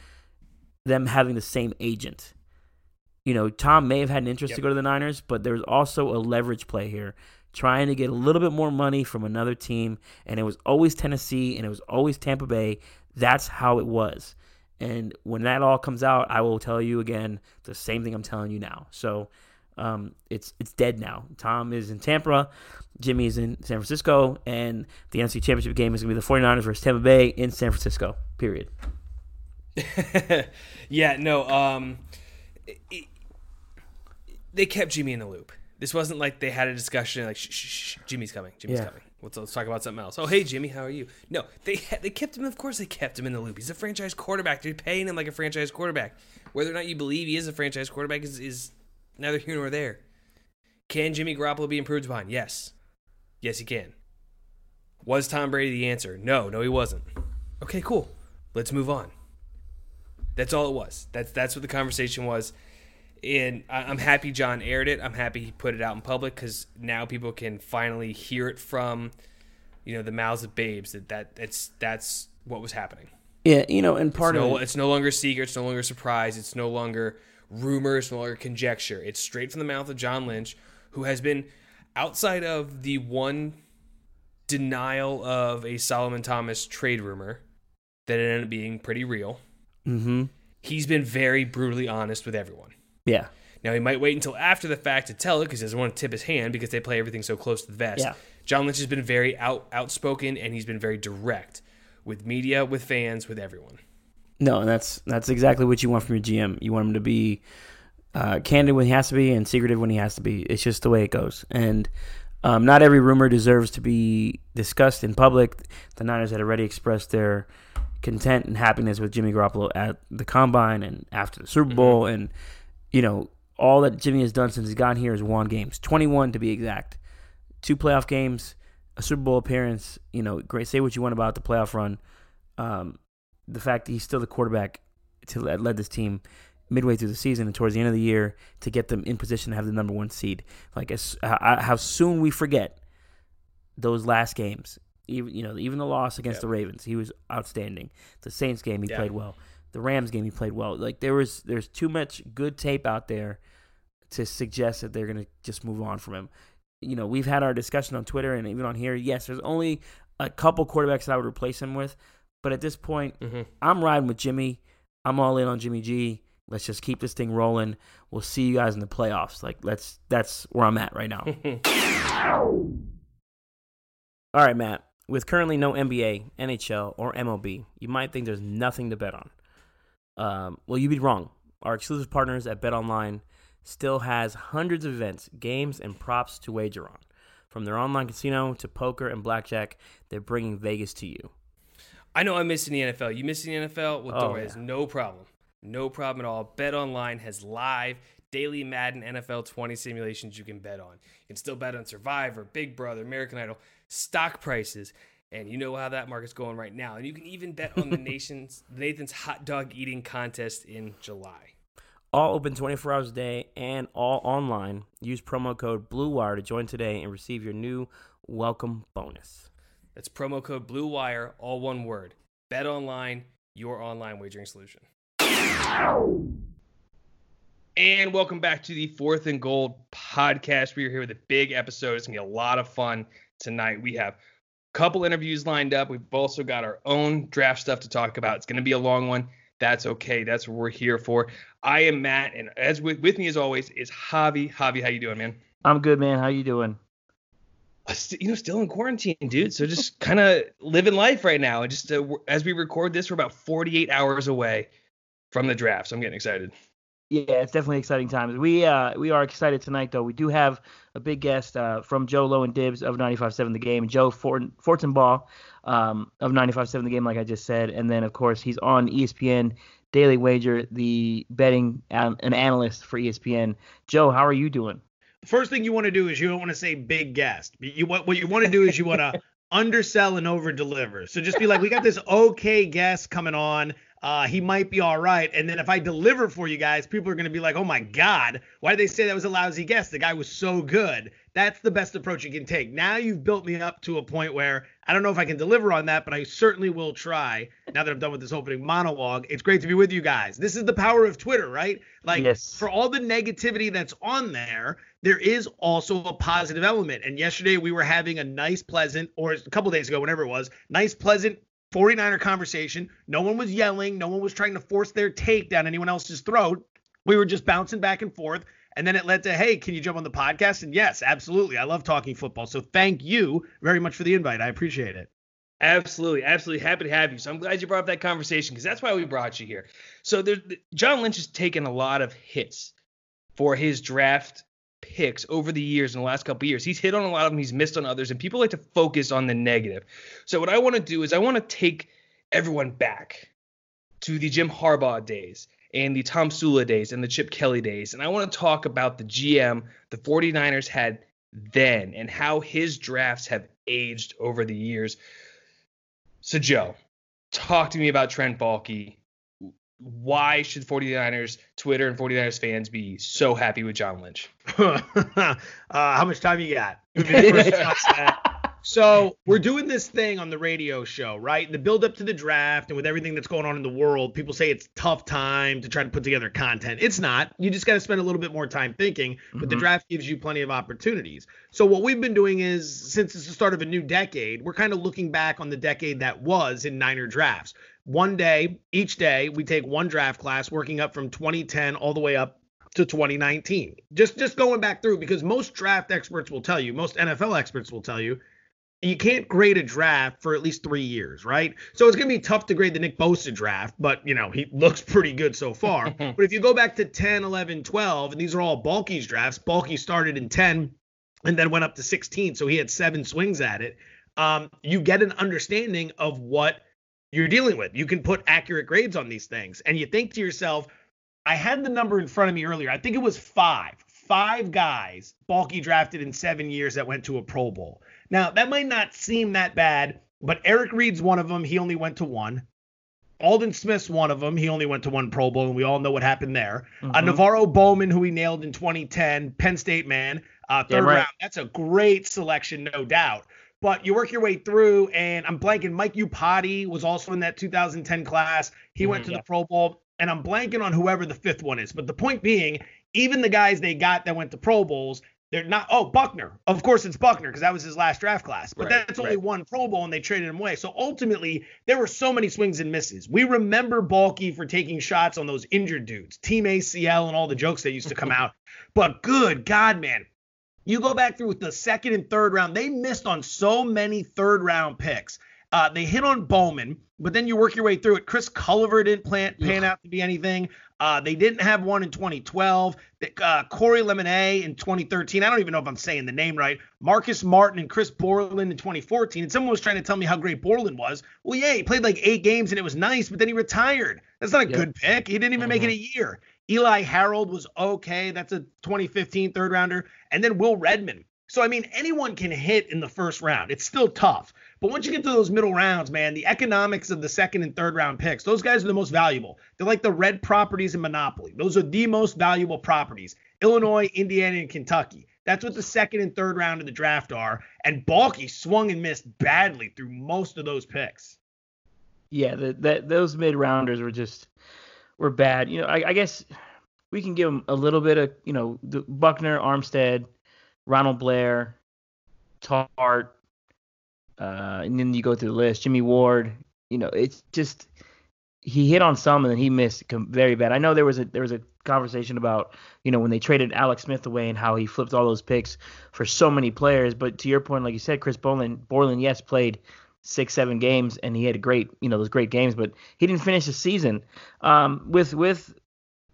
them having the same agent. You know, Tom may have had an interest Yep. to go to the Niners, but there's also a leverage play here, trying to get a little bit more money from another team. And it was always Tennessee and it was always Tampa Bay. That's how it was. And when that all comes out, I will tell you again the same thing I'm telling you now. So um, it's it's dead now. Tom is in Tampa, Jimmy is in San Francisco, and the NFC Championship game is going to be the 49ers versus Tampa Bay in San Francisco. Period. [LAUGHS] yeah, no. Um, it- it- they kept Jimmy in the loop. This wasn't like they had a discussion like, shh, shh, shh, Jimmy's coming, Jimmy's Yeah. coming. Let's, let's talk about something else. Oh, hey, Jimmy, how are you? No, they they kept him. Of course, they kept him in the loop. He's a franchise quarterback. They're paying him like a franchise quarterback. Whether or not you believe he is a franchise quarterback is, is neither here nor there. Can Jimmy Garoppolo be improved upon? Yes, yes, he can. Was Tom Brady the answer? No, no, he wasn't. Okay, cool. Let's move on. That's all it was. That's that's what the conversation was, and I- I'm happy John aired it. I'm happy he put it out in public because now people can finally hear it from, you know, the mouths of babes that that that's that's what was happening. Yeah, you know, and part it's no, of it, it's no longer secret. It's no longer surprise. It's no longer rumor. It's no longer conjecture. It's straight from the mouth of John Lynch, who has been outside of the one denial of a Solomon Thomas trade rumor that it ended up being pretty real. mm-hmm. He's been very brutally honest with everyone. yeah, Now he might wait until after the fact to tell it because he doesn't want to tip his hand because they play everything so close to the vest. Yeah. John Lynch has been very out outspoken and he's been very direct with media, with fans, with everyone. No, and that's that's exactly what you want from your GM. You want him to be uh, candid when he has to be and secretive when he has to be. It's just the way it goes, and um, not every rumor deserves to be discussed in public. The Niners had already expressed their content and happiness with Jimmy Garoppolo at the combine and after the Super Bowl, and you know all that Jimmy has done since he's gotten here is won games, twenty-one to be exact, two playoff games, a Super Bowl appearance. You know, great. Say what you want about the playoff run. Um, the fact that he's still the quarterback to that led this team midway through the season and towards the end of the year to get them in position to have the number one seed. Like as, how, how soon we forget those last games. Even you know, even the loss against the Ravens, he was outstanding. The Saints game, he Yeah. played well. The Rams game, he played well. Like there was, there's too much good tape out there to suggest that they're gonna just move on from him. You know, we've had our discussion on Twitter and even on here. Yes, there's only a couple quarterbacks that I would replace him with. But at this point, Mm-hmm. I'm riding with Jimmy. I'm all in on Jimmy G. Let's just keep this thing rolling. We'll see you guys in the playoffs. Like let's that's where I'm at right now. [LAUGHS] all right, Matt. With currently no NBA, NHL, or MLB, you might think there's nothing to bet on. Um, well, you'd be wrong. Our exclusive partners at BetOnline still has hundreds of events, games, and props to wager on. From their online casino to poker and blackjack, they're bringing Vegas to you. I know I'm missing the NFL. You missing the NFL? Well, Oh, yeah. it's no problem. No problem at all. Bet Online has live daily Madden NFL 20 simulations you can bet on. You can still bet on Survivor, Big Brother, American Idol, stock prices, and you know how that market's going right now. And you can even bet on the [LAUGHS] nation's Nathan's hot dog eating contest in July. All open 24 hours a day and all online. Use promo code BLUEWIRE to join today and receive your new welcome bonus. That's promo code Blue Wire, all one word. Bet Online, your online wagering solution. And welcome back to the Fourth and Gold podcast. We are here with a big episode. It's gonna be a lot of fun tonight. We have a couple interviews lined up. We've also got our own draft stuff to talk about. It's gonna be a long one. That's okay. That's what we're here for. I am Matt, and as with, with me as always is Javi. Javi, how you doing, man? I'm good, man. How you doing? You know, still in quarantine, dude. So just kind of living life right now. And just uh, as we record this, we're about 48 hours away from the draft. So I'm getting excited. Yeah, it's definitely exciting times. We uh we are excited tonight though. We do have a big guest uh, from Joe Lo and Dibs of 95.7 The Game, Joe Fort- Fortenbaugh um, of 95.7 The Game, like I just said, and then of course he's on ESPN Daily Wager, the betting um, an analyst for ESPN. Joe, how are you doing? First thing you want to do is you don't want to say big guest. You what what you want to do is you want to [LAUGHS] undersell and over deliver. So just be like, we got this okay guest coming on. Uh, he might be all right. And then if I deliver for you guys, people are going to be like, oh my God, why did they say that was a lousy guest? The guy was so good. That's the best approach you can take. Now you've built me up to a point where I don't know if I can deliver on that, but I certainly will try now that I'm done with this opening monologue. It's great to be with you guys. This is the power of Twitter, right? Like, Yes. for all the negativity that's on there, there is also a positive element. And yesterday we were having a nice, pleasant, or a couple days ago, whenever it was, nice, pleasant 49er conversation. No one was yelling. No one was trying to force their take down anyone else's throat. We were just bouncing back and forth. And then it led to, hey, can you jump on the podcast? And yes, absolutely. I love talking football. So thank you very much for the invite. I appreciate it. Absolutely, absolutely happy to have you. So I'm glad you brought up that conversation because that's why we brought you here. So there, John Lynch has taken a lot of hits for his draft picks over the years in the last couple years. He's hit on a lot of them, he's missed on others, and people like to focus on the negative. So what I want to do is I want to take everyone back to the Jim Harbaugh days and the Tomsula days and the Chip Kelly days. And I want to talk about the GM the 49ers had then and how his drafts have aged over the years. So, Joe, talk to me about Trent Baalke. Why should 49ers Twitter and 49ers fans be so happy with John Lynch? [LAUGHS] uh, how much time you got? Who'd be the first to answer that? so we're doing this thing on the radio show, right? The build up to the draft and with everything that's going on in the world, people say it's tough time to try to put together content. It's not. You just got to spend a little bit more time thinking, but the Mhm. draft gives you plenty of opportunities. So what we've been doing is since it's the start of a new decade, we're kind of looking back on the decade that was in Niner drafts. One day, each day, we take one draft class working up from 2010 all the way up to 2019. Just just going back through because most draft experts will tell you, most NFL experts will tell you, you can't grade a draft for at least three years, right? So it's gonna be tough to grade the Nick Bosa draft, but you know, he looks pretty good so far. [LAUGHS] but if you go back to 10, 11, 12, and these are all Baalke's drafts, Baalke started in 10 and then went up to 16, so he had seven swings at it. Um, you get an understanding of what you're dealing with. You can put accurate grades on these things. And you think to yourself, I had the number in front of me earlier. I think it was five. Five guys Baalke drafted in seven years that went to a Pro Bowl. Now, that might not seem that bad, but Eric Reid's one of them. He only went to one. Aldon Smith's one of them. He only went to one Pro Bowl, and we all know what happened there. Uh, Mhm. NaVorro Bowman, who he nailed in 2010, Penn State man, uh, Yeah, third right. round. That's a great selection, no doubt. But you work your way through, and I'm blanking. Mike Iupati was also in that 2010 class. He went Mhm. to Yeah. the Pro Bowl, and I'm blanking on whoever the fifth one is. But the point being, even the guys they got that went to Pro Bowls, They're not. Oh, Buckner. Of course, it's Buckner because that was his last draft class. But Right, that's only right. one Pro Bowl, and they traded him away. So ultimately, there were so many swings and misses. We remember Baalke for taking shots on those injured dudes, Team ACL, and all the jokes that used to come [LAUGHS] out. But good God, man, you go back through with the second and third round, they missed on so many third round picks. Uh, they hit on Bowman, but then you work your way through it. Chris Culliver didn't plan, pan out to be anything. Uh, they didn't have one in 2012. The- Uh, Corey Lemonier in 2013. I don't even know if I'm saying the name right. Marcus Martin and Chris Borland in 2014. And someone was trying to tell me how great Borland was. Well, yeah, he played like eight games and it was nice, but then he retired. That's not a Yep. good pick. He didn't even make it a year. Eli Harold was okay. That's a 2015 third rounder. And then Will Redmond. So, I mean, anyone can hit in the first round. It's still tough. But once you get to those middle rounds, man, the economics of the second and third round picks, those guys are the most valuable. They're like the red properties in Monopoly. Those are the most valuable properties. Illinois, Indiana, and Kentucky. That's what the second and third round of the draft are. And Baalke swung and missed badly through most of those picks. Yeah, the, that those mid rounders were just were bad. You know, I, I guess we can give them a little bit of you know Buckner, Armstead, Ronald Blair, Tartt, uh, and then you go through the list. Jimmy Ward. You know, it's just he hit on some and then he missed very bad. I know there was a there was a conversation about you know when they traded Alex Smith away and how he flipped all those picks for so many players. But to your point, like you said, Chris Borland, Borland yes played six seven games and he had a great you know those great games, but he didn't finish the season. Um, with with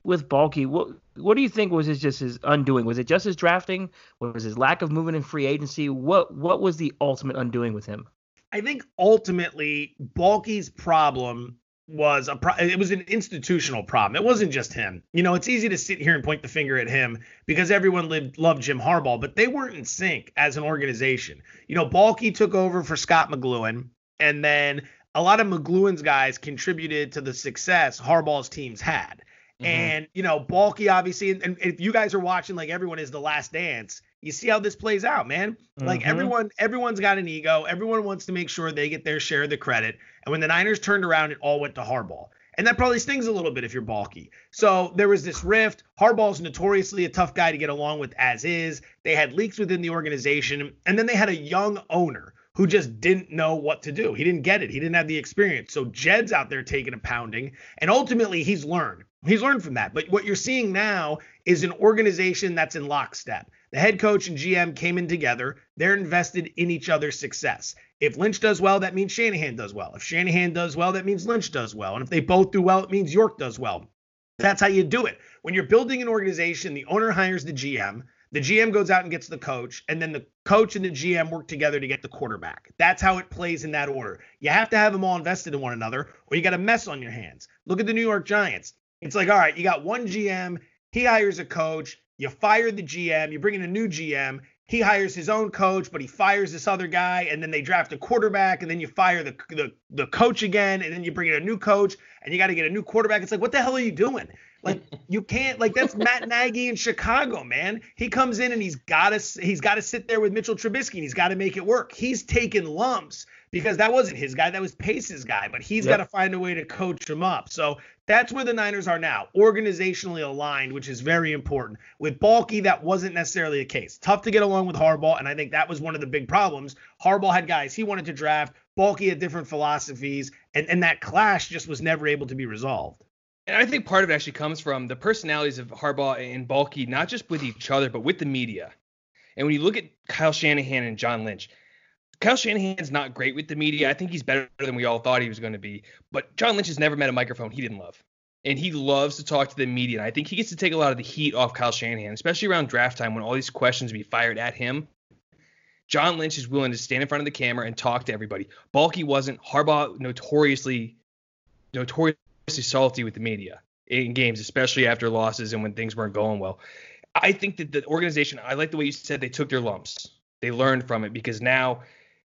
with Baalke, what what do you think was his just his undoing? Was it just his drafting? Was his lack of movement in free agency? What what was the ultimate undoing with him? I think ultimately Baalke's problem was a pro- it was an institutional problem. It wasn't just him. You know, it's easy to sit here and point the finger at him because everyone lived, loved Jim Harbaugh, but they weren't in sync as an organization. You know, Baalke took over for Scott McCloughan, and then a lot of McCloughan's guys contributed to the success Harbaugh's teams had. Mm-hmm. And you know, Baalke obviously, and, and if you guys are watching, like everyone is the Last Dance, you see how this plays out, man. Like Mhm. everyone, everyone's got an ego. Everyone wants to make sure they get their share of the credit. And when the Niners turned around, it all went to Harbaugh. And that probably stings a little bit if you're Baalke. So there was this rift. Harbaugh's notoriously a tough guy to get along with as is. They had leaks within the organization. And then they had a young owner who just didn't know what to do. He didn't get it. He didn't have the experience. So Jed's out there taking a pounding. And ultimately, he's learned. He's learned from that. But what you're seeing now is an organization that's in lockstep. The head coach and GM came in together. They're invested in each other's success. If Lynch does well, that means Shanahan does well. If Shanahan does well, that means Lynch does well. And if they both do well, it means York does well. That's how you do it. When you're building an organization, the owner hires the GM, the GM goes out and gets the coach, and then the coach and the GM work together to get the quarterback. That's how it plays in that order. You have to have them all invested in one another, or you got a mess on your hands. Look at the New York Giants. It's like, all right, you got one GM, he hires a coach, you fire the GM, you bring in a new GM, he hires his own coach, but he fires this other guy, and then they draft a quarterback, and then you fire the the, the coach again, and then you bring in a new coach, and you got to get a new quarterback. It's like, what the hell are you doing? Like [LAUGHS] you can't like that's Matt Nagy in Chicago, man. He comes in and he's got to he's got to sit there with Mitchell Trubisky and he's got to make it work. He's taken lumps because that wasn't his guy, that was Pace's guy, but he's Yep. got to find a way to coach him up. So that's where the Niners are now, organizationally aligned, which is very important. With Baalke, that wasn't necessarily the case. Tough to get along with Harbaugh, and I think that was one of the big problems. Harbaugh had guys he wanted to draft, Baalke had different philosophies, and, and that clash just was never able to be resolved. And I think part of it actually comes from the personalities of Harbaugh and Baalke, not just with each other, but with the media. And when you look at Kyle Shanahan and John Lynch, Kyle Shanahan's not great with the media. I think he's better than we all thought he was going to be. But John Lynch has never met a microphone he didn't love. And he loves to talk to the media. And I think he gets to take a lot of the heat off Kyle Shanahan, especially around draft time when all these questions be fired at him. John Lynch is willing to stand in front of the camera and talk to everybody. Baalke wasn't. Harbaugh notoriously notoriously salty with the media in games, especially after losses and when things weren't going well. I think that the organization, I like the way you said they took their lumps. They learned from it because now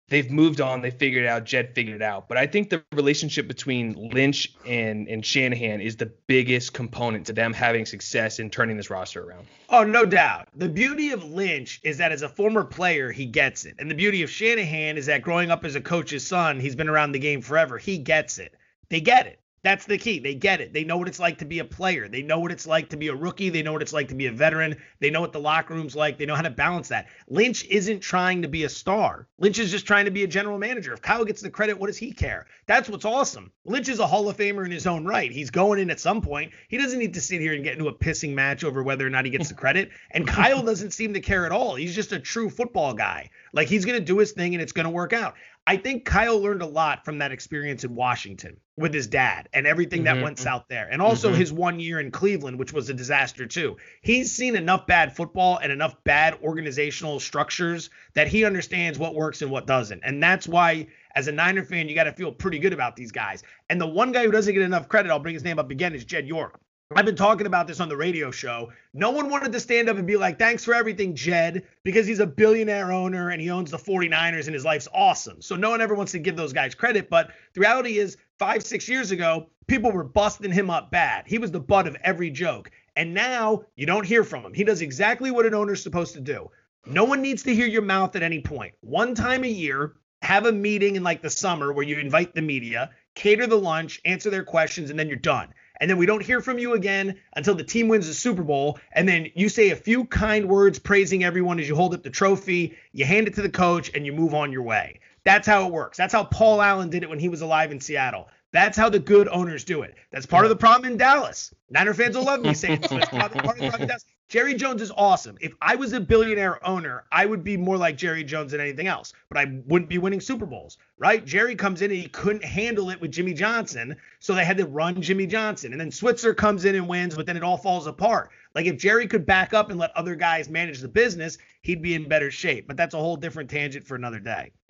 they've moved on. They figured out. Jed figured it out. But I think the relationship between Lynch and, and Shanahan is the biggest component to them having success in turning this roster around. Oh, no doubt. The beauty of Lynch is that as a former player, he gets it. And the beauty of Shanahan is that growing up as a coach's son, he's been around the game forever. He gets it. They get it. That's the key. They get it. They know what it's like to be a player. They know what it's like to be a rookie. They know what it's like to be a veteran. They know what the locker room's like. They know how to balance that. Lynch isn't trying to be a star. Lynch is just trying to be a general manager. If Kyle gets the credit, what does he care? That's what's awesome. Lynch is a Hall of Famer in his own right. He's going in at some point. He doesn't need to sit here and get into a pissing match over whether or not he gets the credit. And [LAUGHS] Kyle doesn't seem to care at all. He's just a true football guy. Like he's going to do his thing and it's going to work out. I think Kyle learned a lot from that experience in Washington with his dad and everything that Mhm. went south there. And also Mhm. his one year in Cleveland, which was a disaster too. He's seen enough bad football and enough bad organizational structures that he understands what works and what doesn't. And that's why as a Niner fan, you got to feel pretty good about these guys. And the one guy who doesn't get enough credit, I'll bring his name up again, is Jed York. I've been talking about this on the radio show. No one wanted to stand up and be like, thanks for everything, Jed, because he's a billionaire owner and he owns the 49ers and his life's awesome. So no one ever wants to give those guys credit. But the reality is, five, six years ago, people were busting him up bad. He was the butt of every joke. And now you don't hear from him. He does exactly what an owner's supposed to do. No one needs to hear your mouth at any point. One time a year, have a meeting in like the summer where you invite the media, cater the lunch, answer their questions, and then you're done. And then we don't hear from you again until the team wins the Super Bowl. And then you say a few kind words praising everyone as you hold up the trophy, you hand it to the coach, and you move on your way. That's how it works. That's how Paul Allen did it when he was alive in Seattle. That's how the good owners do it. That's part of the problem in Dallas. Niner fans will love me saying this. but it's part of- part of the problem in Dallas. Jerry Jones is awesome. If I was a billionaire owner, I would be more like Jerry Jones than anything else, but I wouldn't be winning Super Bowls, right? Jerry comes in and he couldn't handle it with Jimmy Johnson, so they had to run Jimmy Johnson. And then Switzer comes in and wins, but then it all falls apart. Like if Jerry could back up and let other guys manage the business, he'd be in better shape. But that's a whole different tangent for another day. [LAUGHS]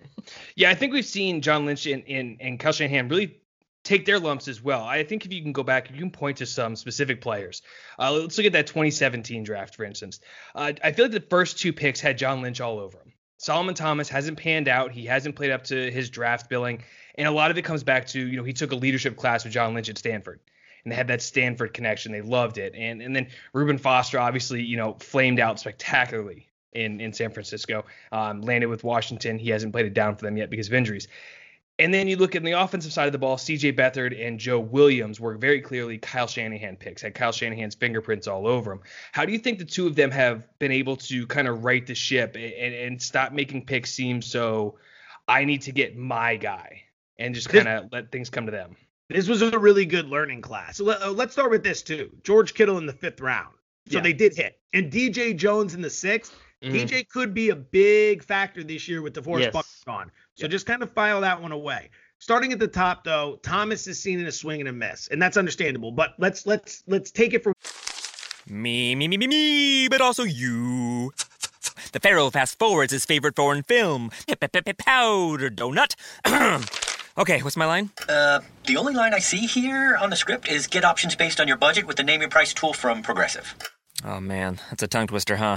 Yeah, I think we've seen John Lynch and, and, and Kyle Shanahan really take their lumps as well. I think if you can go back, you can point to some specific players. Uh, let's look at that 2017 draft, for instance. Uh, I feel like the first two picks had John Lynch all over them. Solomon Thomas hasn't panned out. He hasn't played up to his draft billing. And a lot of it comes back to, you know, he took a leadership class with John Lynch at Stanford. And they had that Stanford connection. They loved it. And and then Reuben Foster obviously, you know, flamed out spectacularly in, in San Francisco. Um, landed with Washington. He hasn't played it down for them yet because of injuries. And then you look at the offensive side of the ball, CJ Beathard and Joe Williams were very clearly Kyle Shanahan picks, had Kyle Shanahan's fingerprints all over them. How do you think the two of them have been able to kind of right the ship and, and, and stop making picks seem so, I need to get my guy and just kind of let things come to them? This was a really good learning class. Uh, let's start with this too. George Kittle in the fifth round. So Yeah. they did hit. And DJ Jones in the 6th Mhm. DJ could be a big factor this year with DeForest Yes. Gone. So just kind of file that one away. Starting at the top though, Thomas is seen in a swing and a miss, and that's understandable. But let's let's let's take it from Me, me, me, me, me, but also you. The Pharaoh fast forwards his favorite foreign film, Powder Donut. [CLEARS THROAT] okay, what's my line? Uh, the only line I see here on the script is get options based on your budget with the name your price tool from Progressive. Oh man, that's a tongue twister, huh?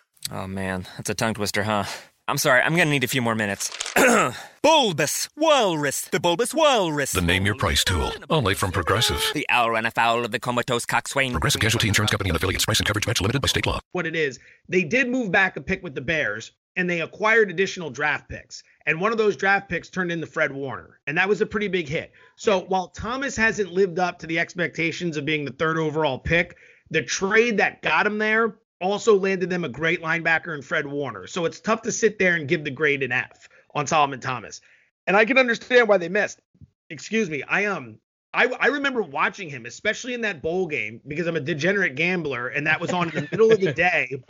Oh man, that's a tongue twister, huh? I'm sorry, I'm gonna need a few more minutes. [CLEARS THROAT] bulbous Walrus, the Bulbous Walrus. The Name Your Price tool, only from Progressive. The owl ran afoul of the comatose coxswain. Progressive Casualty Insurance Company and affiliates. Price and coverage match limited by state law. what it is. They did move back a pick with the Bears, and they acquired additional draft picks. And one of those draft picks turned into Fred Warner, and that was a pretty big hit. So while Thomas hasn't lived up to the expectations of being the third overall pick, the trade that got him there also landed them a great linebacker in Fred Warner. So it's tough to sit there and give the grade an F on Solomon Thomas. And I can understand why they missed. Excuse me. I um I, I remember watching him, especially in that bowl game, because I'm a degenerate gambler, and that was on in the middle of the [LAUGHS] day.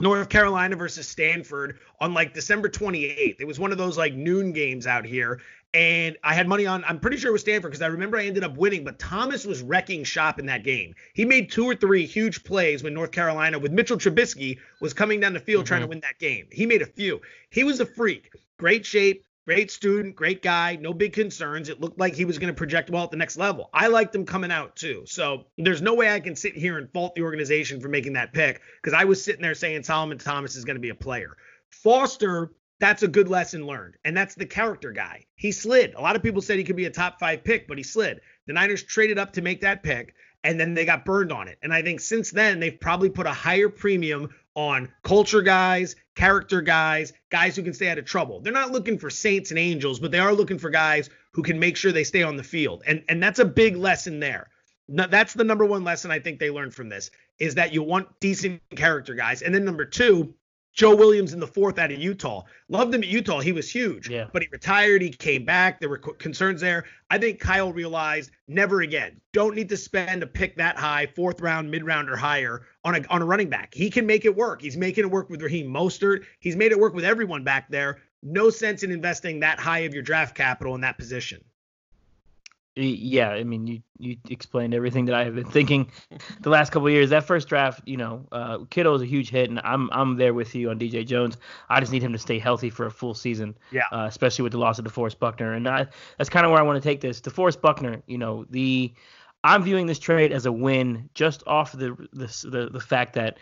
North Carolina versus Stanford on like December 28th. It was one of those like noon games out here. And I had money on, I'm pretty sure it was Stanford because I remember I ended up winning, but Thomas was wrecking shop in that game. He made two or three huge plays when North Carolina, with Mitchell Trubisky, was coming down the field trying to mm-hmm. win that game. He made a few. He was a freak. Great shape, Great student, great guy, no big concerns. It looked like he was going to project well at the next level. I liked him coming out too. So there's no way I can sit here and fault the organization for making that pick because I was sitting there saying Solomon Thomas is going to be a player. Foster, that's a good lesson learned. And that's the character guy. He slid. A lot of people said he could be a top five pick, but he slid. The Niners traded up to make that pick and then they got burned on it. And I think since then, they've probably put a higher premium on culture guys, character guys, guys who can stay out of trouble. They're not looking for saints and angels, but they are looking for guys who can make sure they stay on the field. And and that's a big lesson there. Now, that's the number one lesson I think they learned from this is that you want decent character guys. And then number two, Joe Williams in the fourth out of Utah. Loved him at Utah. He was huge. Yeah. But he retired. He came back. There were concerns there. I think Kyle realized never again. Don't need to spend a pick that high, fourth round, mid round, or higher on a on a running back. He can make it work. He's making it work with Raheem Mostert. He's made it work with everyone back there. No sense in investing that high of your draft capital in that position. Yeah, I mean, you you explained everything that I have been thinking [LAUGHS] the last couple years. That first draft, you know, uh, Kittle is a huge hit, and I'm I'm there with you on DJ Jones. I just need him to stay healthy for a full season. Yeah. Uh, especially with the loss of DeForest Buckner, and I, that's kind of where I want to take this. DeForest Buckner, you know, the I'm viewing this trade as a win just off the the the, the fact that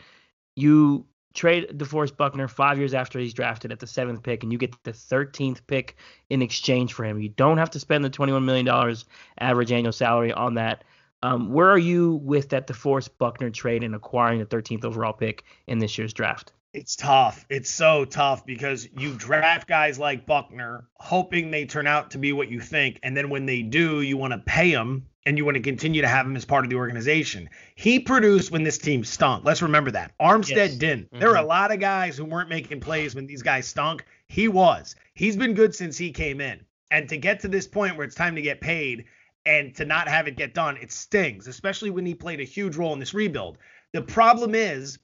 you trade DeForest Buckner five years after he's drafted at the seventh pick, and you get the 13th pick in exchange for him. You don't have to spend the 21 million dollars average annual salary on that. Um, where are you with that DeForest Buckner trade and acquiring the 13th overall pick in this year's draft? It's tough. It's so tough because you draft guys like Buckner hoping they turn out to be what you think. And then when they do, you want to pay them and you want to continue to have him as part of the organization. He produced when this team stunk. Let's remember that. Armstead Yes. didn't. Mm-hmm. There were a lot of guys who weren't making plays when these guys stunk. He was. He's been good since he came in. And to get to this point where it's time to get paid and to not have it get done, it stings, especially when he played a huge role in this rebuild. The problem is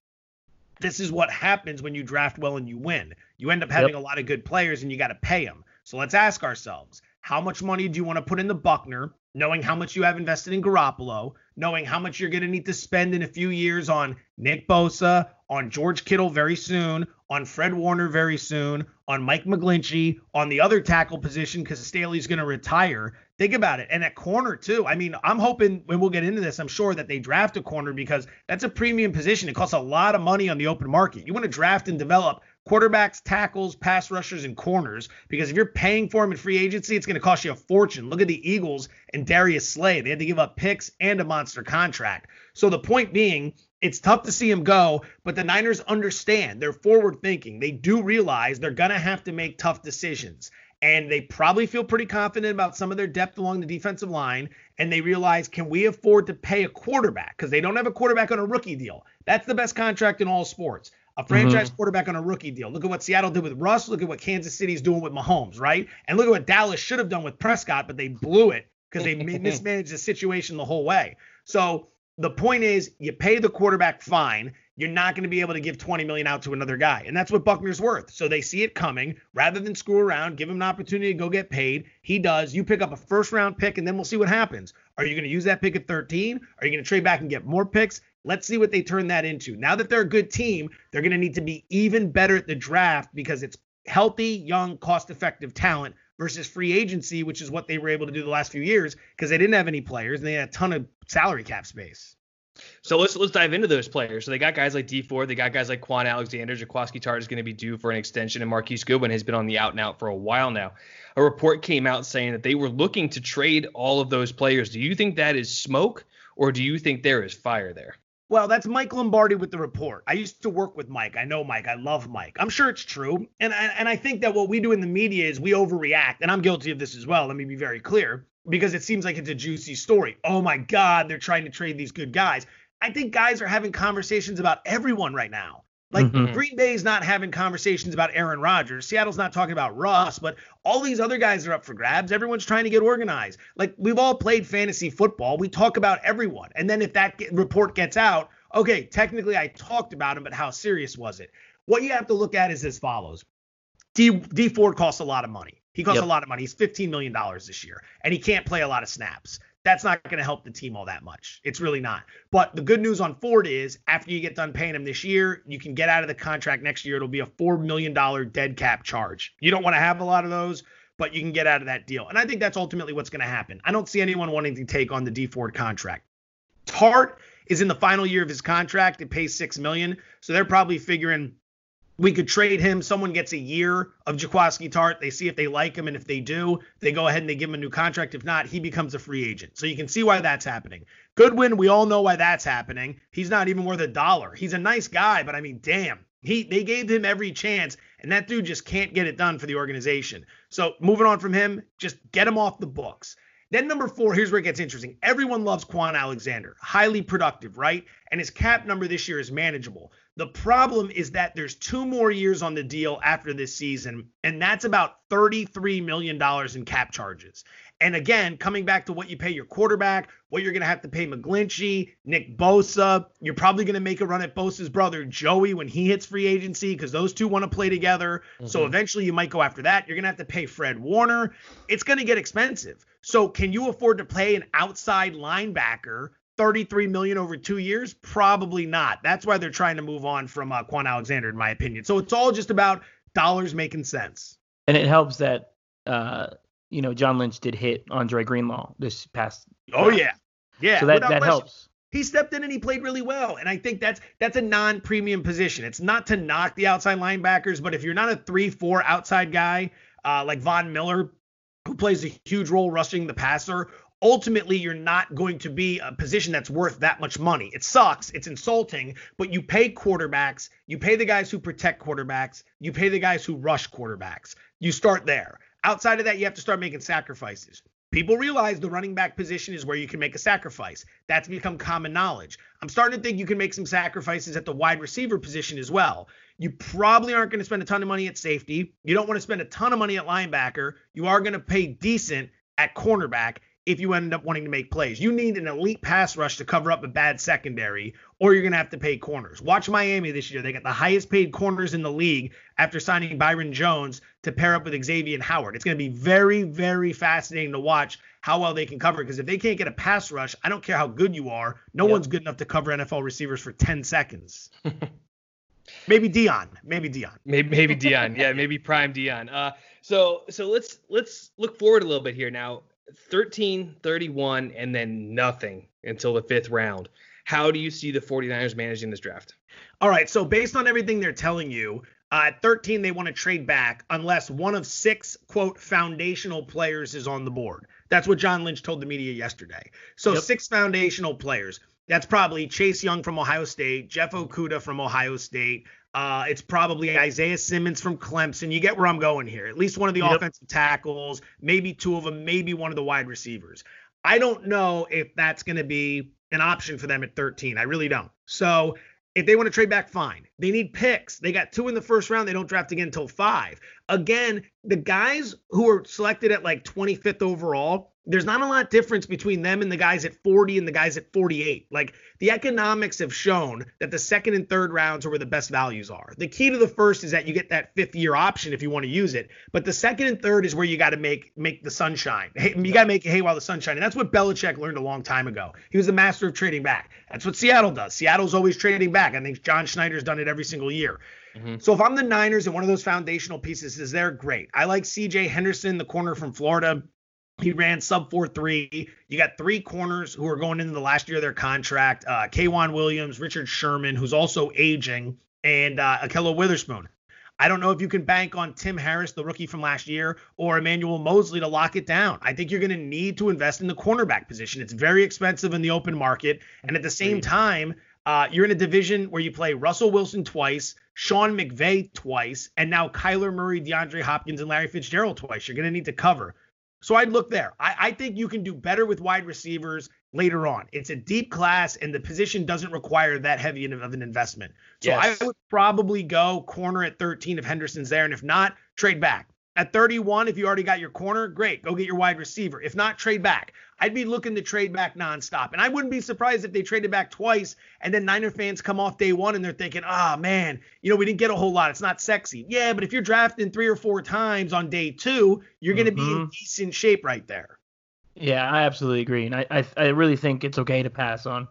this is what happens when you draft well and you win. You end up having a lot of good players and you got to pay them. So let's ask ourselves how much money do you want to put in the Buckner, knowing how much you have invested in Garoppolo, knowing how much you're going to need to spend in a few years on Nick Bosa, on George Kittle very soon, on Fred Warner very soon, on Mike McGlinchey, on the other tackle position because Staley's going to retire. Think about it. And at corner, too. I mean, I'm hoping when we'll get into this, I'm sure that they draft a corner because that's a premium position. It costs a lot of money on the open market. You want to draft and develop quarterbacks, tackles, pass rushers, and corners because if you're paying for them in free agency, it's going to cost you a fortune. Look at the Eagles and Darius Slay. They had to give up picks and a monster contract. So the point being, it's tough to see him go, but the Niners understand. They're forward thinking. They do realize they're going to have to make tough decisions. And they probably feel pretty confident about some of their depth along the defensive line. And they realize, can we afford to pay a quarterback? Because they don't have a quarterback on a rookie deal. That's the best contract in all sports. A franchise mm-hmm. quarterback on a rookie deal. Look at what Seattle did with Russ. Look at what Kansas City's doing with Mahomes, right? And look at what Dallas should have done with Prescott, but they blew it because they [LAUGHS] mismanaged the situation the whole way. So the point is, you pay the quarterback fine. You're not going to be able to give 20 million out to another guy, and that's what Buckner's worth. So they see it coming. Rather than screw around, give him an opportunity to go get paid. He does. You pick up a first round pick, and then we'll see what happens. Are you going to use that pick at 13? Are you going to trade back and get more picks? Let's see what they turn that into. Now that they're a good team, they're going to need to be even better at the draft because it's healthy, young, cost effective talent versus free agency, which is what they were able to do the last few years because they didn't have any players and they had a ton of salary cap space. So let's let's dive into those players. So they got guys like Dee Ford, they got guys like Kwon Alexander, Jaquiski Tartt is going to be due for an extension, and Marquise Goodwin has been on the out and out for a while now. A report came out saying that they were looking to trade all of those players. Do you think that is smoke, or do you think there is fire there? Well, that's Mike Lombardi with the report. I used to work with Mike. I know Mike. I love Mike. I'm sure it's true. And and, and I think that what we do in the media is we overreact. And I'm guilty of this as well. Let me be very clear because it seems like it's a juicy story. Oh my God, they're trying to trade these good guys. I think guys are having conversations about everyone right now. Like Mhm. Green Bay's not having conversations about Aaron Rodgers. Seattle's not talking about Russ, but all these other guys are up for grabs. Everyone's trying to get organized. Like we've all played fantasy football. We talk about everyone. And then if that get, report gets out, okay, technically I talked about him, but how serious was it? What you have to look at is as follows. D, Dee Ford costs a lot of money. He costs Yep. a lot of money. He's $15 million this year, and he can't play a lot of snaps. That's not going to help the team all that much. It's really not. But the good news on Ford is after you get done paying him this year, you can get out of the contract next year. It'll be a $4 million dead cap charge. You don't want to have a lot of those, but you can get out of that deal. And I think that's ultimately what's going to happen. I don't see anyone wanting to take on the Dee Ford contract. Tartt is in the final year of his contract. It pays six million, so they're probably figuring we could trade him. Someone gets a year of Jaquiski Tartt. They see if they like him, and if they do, they go ahead and they give him a new contract. If not, he becomes a free agent. So you can see why that's happening. Goodwin, we all know why that's happening. He's not even worth a dollar. He's a nice guy, but I mean, damn, he they gave him every chance, and that dude just can't get it done for the organization. So moving on from him, just get him off the books. Then number four, here's where it gets interesting. Everyone loves Kwon Alexander, highly productive, right? And his cap number this year is manageable. The problem is that there's two more years on the deal after this season, and that's about $33 million in cap charges. And again, coming back to what you pay your quarterback, what you're going to have to pay McGlinchey, Nick Bosa, you're probably going to make a run at Bosa's brother, Joey, when he hits free agency, because those two want to play together. Mm-hmm. So eventually you might go after that. You're going to have to pay Fred Warner. It's going to get expensive. So can you afford to play an outside linebacker 33 million over two years? Probably not. That's why they're trying to move on from uh, Kwon Alexander, in my opinion. So it's all just about dollars making sense. And it helps that uh, you know John Lynch did hit Andre Greenlaw this past. Oh yeah, yeah. So that that question. helps. He stepped in and he played really well, and I think that's that's a non-premium position. It's not to knock the outside linebackers, but if you're not a three-four outside guy uh, like Von Miller, who plays a huge role rushing the passer, ultimately you're not going to be a position that's worth that much money. It sucks, it's insulting, but you pay quarterbacks, you pay the guys who protect quarterbacks, you pay the guys who rush quarterbacks. You start there. Outside of that, you have to start making sacrifices. People realize the running back position is where you can make a sacrifice. That's become common knowledge. I'm starting to think you can make some sacrifices at the wide receiver position as well. You probably aren't going to spend a ton of money at safety. You don't want to spend a ton of money at linebacker. You are going to pay decent at cornerback if you end up wanting to make plays. You need an elite pass rush to cover up a bad secondary, or you're going to have to pay corners. Watch Miami this year. They got the highest paid corners in the league after signing Byron Jones to pair up with Xavier Howard. It's going to be very, very fascinating to watch how well they can cover because if they can't get a pass rush, I don't care how good you are, no yep. one's good enough to cover NFL receivers for 10 seconds. [LAUGHS] maybe Deion. Maybe Deion. Maybe maybe Deion. yeah, maybe prime Deion. Uh, so so let's let's look forward a little bit here now. 13, 31, and then nothing until the fifth round. How do you see the 49ers managing this draft? All right. So, based on everything they're telling you, uh, at 13, they want to trade back unless one of six, quote, foundational players is on the board. That's what John Lynch told the media yesterday. So, yep. six foundational players. That's probably Chase Young from Ohio State, Jeff Okudah from Ohio State, uh, it's probably Isaiah Simmons from Clemson. You get where I'm going here. At least one of the yep. offensive tackles, maybe two of them, maybe one of the wide receivers. I don't know if that's going to be an option for them at 13. I really don't. So if they want to trade back, fine. They need picks. They got two in the first round. They don't draft again until five. Again, the guys who are selected at like 25th overall, there's not a lot of difference between them and the guys at 40 and the guys at 48. Like the economics have shown that the second and third rounds are where the best values are. The key to the first is that you get that fifth year option if you want to use it, but the second and third is where you got to make make the sunshine. Hey, you got to make it hay while the sun's shining. That's what Belichick learned a long time ago. He was the master of trading back. That's what Seattle does. Seattle's always trading back. I think John Schneider's done it every single year. Mm-hmm. So if I'm the Niners and one of those foundational pieces is there, great. I like CJ Henderson, the corner from Florida. He ran sub 4 3. You got three corners who are going into the last year of their contract uh, K'Waun Williams, Richard Sherman, who's also aging, and uh, Ahkello Witherspoon. I don't know if you can bank on Tim Harris, the rookie from last year, or Emmanuel Moseley to lock it down. I think you're going to need to invest in the cornerback position. It's very expensive in the open market. And at the same time, uh, you're in a division where you play Russell Wilson twice, Sean McVay twice, and now Kyler Murray, DeAndre Hopkins, and Larry Fitzgerald twice. You're going to need to cover. So I'd look there. I, I, think you can do better with wide receivers later on. It's a deep class, and the position doesn't require that heavy of an investment. So yes. I would probably go corner at 13 if Henderson's there, and if not, trade back. At 31, if you already got your corner, great. Go get your wide receiver. If not, trade back. I'd be looking to trade back nonstop. And I wouldn't be surprised if they traded back twice and then Niner fans come off day one and they're thinking, ah, oh, man, you know, we didn't get a whole lot. It's not sexy. Yeah, but if you're drafting three or four times on day two, you're going to mm-hmm. be in mm-hmm. decent shape right there. Yeah, I absolutely agree. And I, I, I really think it's okay to pass on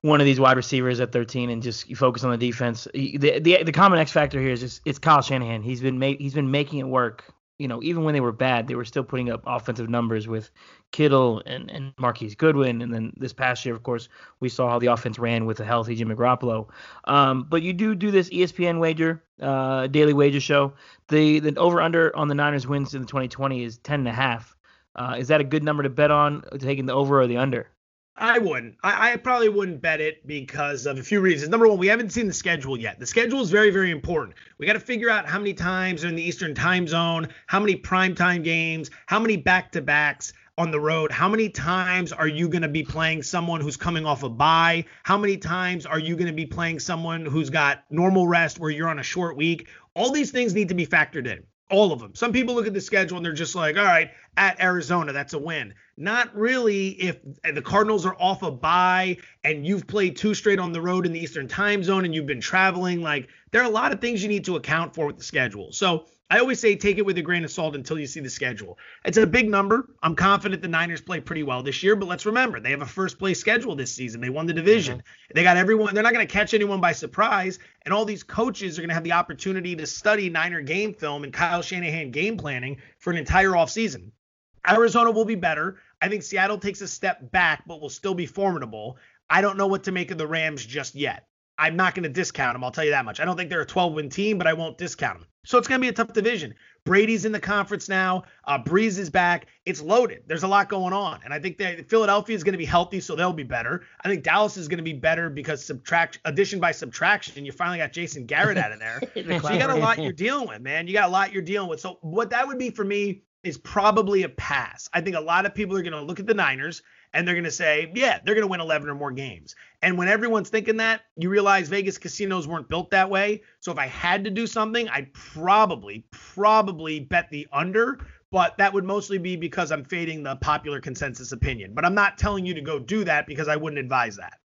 one of these wide receivers at 13 and just focus on the defense. The the, the common X factor here is just it's Kyle Shanahan. He's been ma- he's been making it work you know, even when they were bad, they were still putting up offensive numbers with Kittle and, and Marquise Goodwin. And then this past year, of course, we saw how the offense ran with a healthy Jimmy Garoppolo. Um, but you do do this ESPN wager, uh, daily wager show. The the over under on the Niners wins in the 2020 is 10 and a half. Uh, is that a good number to bet on, taking the over or the under? I wouldn't. I, I, probably wouldn't bet it because of a few reasons. Number one, we haven't seen the schedule yet. The schedule is very, very important. We got to figure out how many times are in the Eastern time zone, how many primetime games, how many back to backs on the road. How many times are you going to be playing someone who's coming off a bye? How many times are you going to be playing someone who's got normal rest where you're on a short week? All these things need to be factored in all of them. Some people look at the schedule and they're just like, all right, at Arizona, that's a win. Not really if the Cardinals are off a bye and you've played two straight on the road in the Eastern time zone and you've been traveling. Like, there are a lot of things you need to account for with the schedule. So I always say take it with a grain of salt until you see the schedule. It's a big number. I'm confident the Niners play pretty well this year, but let's remember they have a first place schedule this season. They won the division. Mm-hmm. They got everyone. They're not going to catch anyone by surprise, and all these coaches are going to have the opportunity to study Niner game film and Kyle Shanahan game planning for an entire offseason. Arizona will be better. I think Seattle takes a step back, but will still be formidable. I don't know what to make of the Rams just yet. I'm not going to discount them. I'll tell you that much. I don't think they're a 12 win team, but I won't discount them. So it's going to be a tough division. Brady's in the conference now. Uh, Brees is back. It's loaded. There's a lot going on, and I think that Philadelphia is going to be healthy, so they'll be better. I think Dallas is going to be better because subtract addition by subtraction. You finally got Jason Garrett out of there. [LAUGHS] so you got a lot you're dealing with, man. You got a lot you're dealing with. So what that would be for me is probably a pass. I think a lot of people are going to look at the Niners and they're going to say, yeah, they're going to win 11 or more games. And when everyone's thinking that, you realize Vegas casinos weren't built that way. So if I had to do something, I'd probably, probably bet the under, but that would mostly be because I'm fading the popular consensus opinion. But I'm not telling you to go do that because I wouldn't advise that.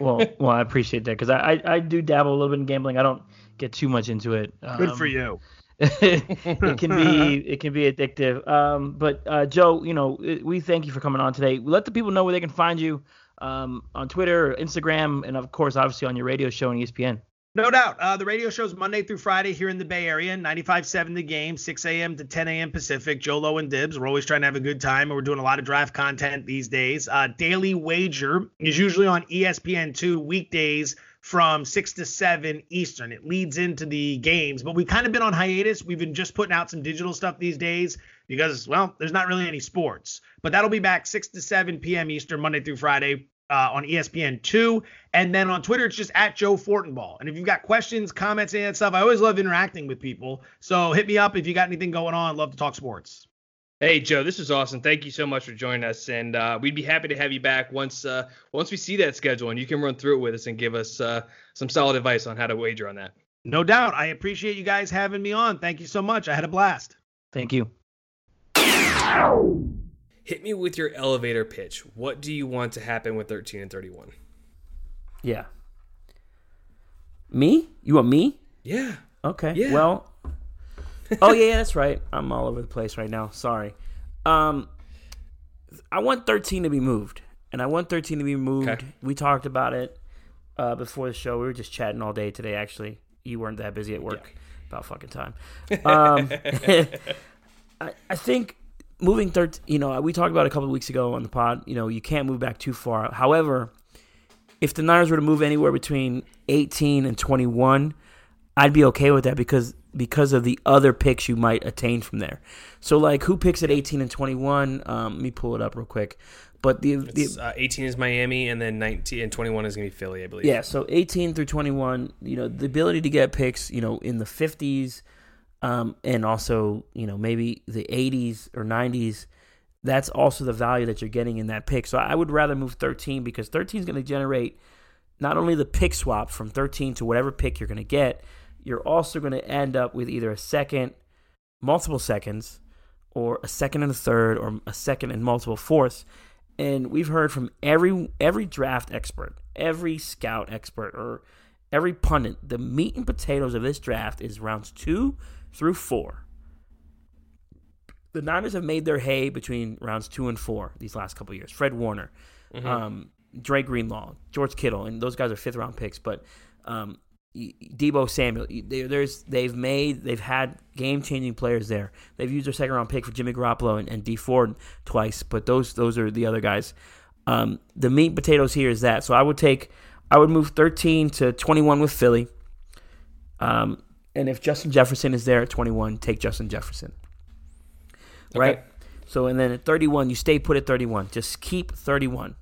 Well, [LAUGHS] well, I appreciate that because I, I, I do dabble a little bit in gambling. I don't get too much into it. Um, Good for you. It can be [LAUGHS] it can be addictive. Um, but uh, Joe, you know, we thank you for coming on today. Let the people know where they can find you um, on Twitter, Instagram, and of course, obviously on your radio show on ESPN. No doubt. Uh, the radio show is Monday through Friday here in the Bay Area, 95.7 the game, 6 a.m. to 10 a.m. Pacific. Joe Lo and Dibs. We're always trying to have a good time, and we're doing a lot of draft content these days. Uh, Daily Wager is usually on ESPN2 weekdays from 6 to 7 Eastern. It leads into the games, but we've kind of been on hiatus. We've been just putting out some digital stuff these days because, well, there's not really any sports. But that'll be back 6 to 7 p.m. Eastern, Monday through Friday. Uh, on ESPN2. And then on Twitter, it's just at Joe Fortenbaugh. And if you've got questions, comments, that stuff, I always love interacting with people. So hit me up if you got anything going on. Love to talk sports. Hey Joe, this is awesome. Thank you so much for joining us, and uh, we'd be happy to have you back once uh, once we see that schedule, and you can run through it with us and give us uh, some solid advice on how to wager on that. No doubt. I appreciate you guys having me on. Thank you so much. I had a blast. Thank you. Hit me with your elevator pitch. What do you want to happen with 13 and 31? Yeah. Me? You want me? Yeah. Okay. Yeah. Well, oh yeah, yeah, that's right. I'm all over the place right now. Sorry. Um, I want 13 to be moved, and I want 13 to be moved. Okay. We talked about it uh, before the show. We were just chatting all day today. Actually, you weren't that busy at work. Yeah. About fucking time. Um, [LAUGHS] I, I think moving 13. You know, we talked about it a couple of weeks ago on the pod. You know, you can't move back too far. However, if the Niners were to move anywhere between 18 and 21, I'd be okay with that because because of the other picks you might attain from there. So like who picks at 18 and 21? Um, let me pull it up real quick. But the, the uh, 18 is Miami, and then 19 and 21 is gonna be Philly, I believe. Yeah, so 18 through 21, you know, the ability to get picks, you know, in the 50s, um, and also, you know, maybe the 80s or 90s. That's also the value that you're getting in that pick. So I would rather move 13 because 13 is going to generate not only the pick swap from 13 to whatever pick you're going to get, you're also going to end up with either a second, multiple seconds, or a second and a third, or a second and multiple fourths. And we've heard from every every draft expert, every scout expert, or every pundit, the meat and potatoes of this draft is rounds two through four. The Niners have made their hay between rounds two and four these last couple years. Fred Warner, Mhm. um, Dre Greenlaw, George Kittle, and those guys are fifth round picks. But um, Deebo Samuel. There's they've made they've had game changing players there. They've used their second round pick for Jimmy Garoppolo and, and Dee Ford twice, but those those are the other guys. Um, the meat and potatoes here is that. So I would take I would move 13 to 21 with Philly. Um, and if Justin Jefferson is there at 21, take Justin Jefferson. Right? So and then at 31, you stay put at 31. Just keep 31.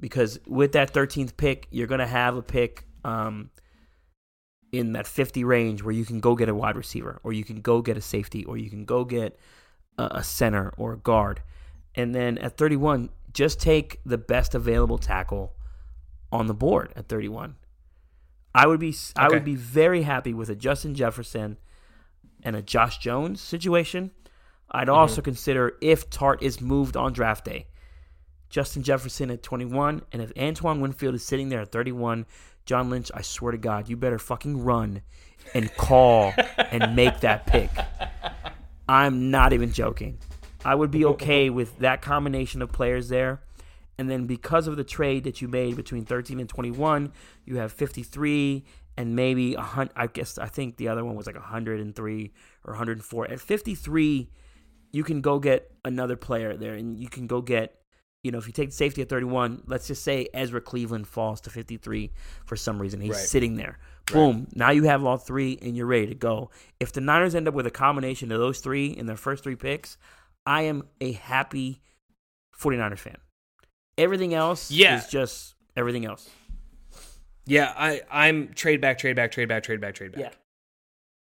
Because with that 13th pick, you're going to have a pick um, in that 50 range where you can go get a wide receiver or you can go get a safety or you can go get a, a center or a guard. And then at 31, just take the best available tackle on the board at 31. I would be okay. I would be very happy with a Justin Jefferson and a Josh Jones situation. I'd mm-hmm. also consider if Tartt is moved on draft day. Justin Jefferson at 21, and if Antoine Winfield is sitting there at 31, John Lynch, I swear to God, you better fucking run and call and make that pick. I'm not even joking. I would be okay with that combination of players there. And then because of the trade that you made between 13 and 21, you have 53 and maybe a hundred. I guess I think the other one was like 103 or 104. At 53, you can go get another player there, and you can go get. You know, if you take the safety at 31, let's just say Ezra Cleveland falls to 53 for some reason. He's right. sitting there. Boom. Right. Now you have all three and you're ready to go. If the Niners end up with a combination of those three in their first three picks, I am a happy 49ers fan. Everything else yeah. is just everything else. Yeah, I I'm trade back, trade back, trade back, trade back, trade back. Yeah.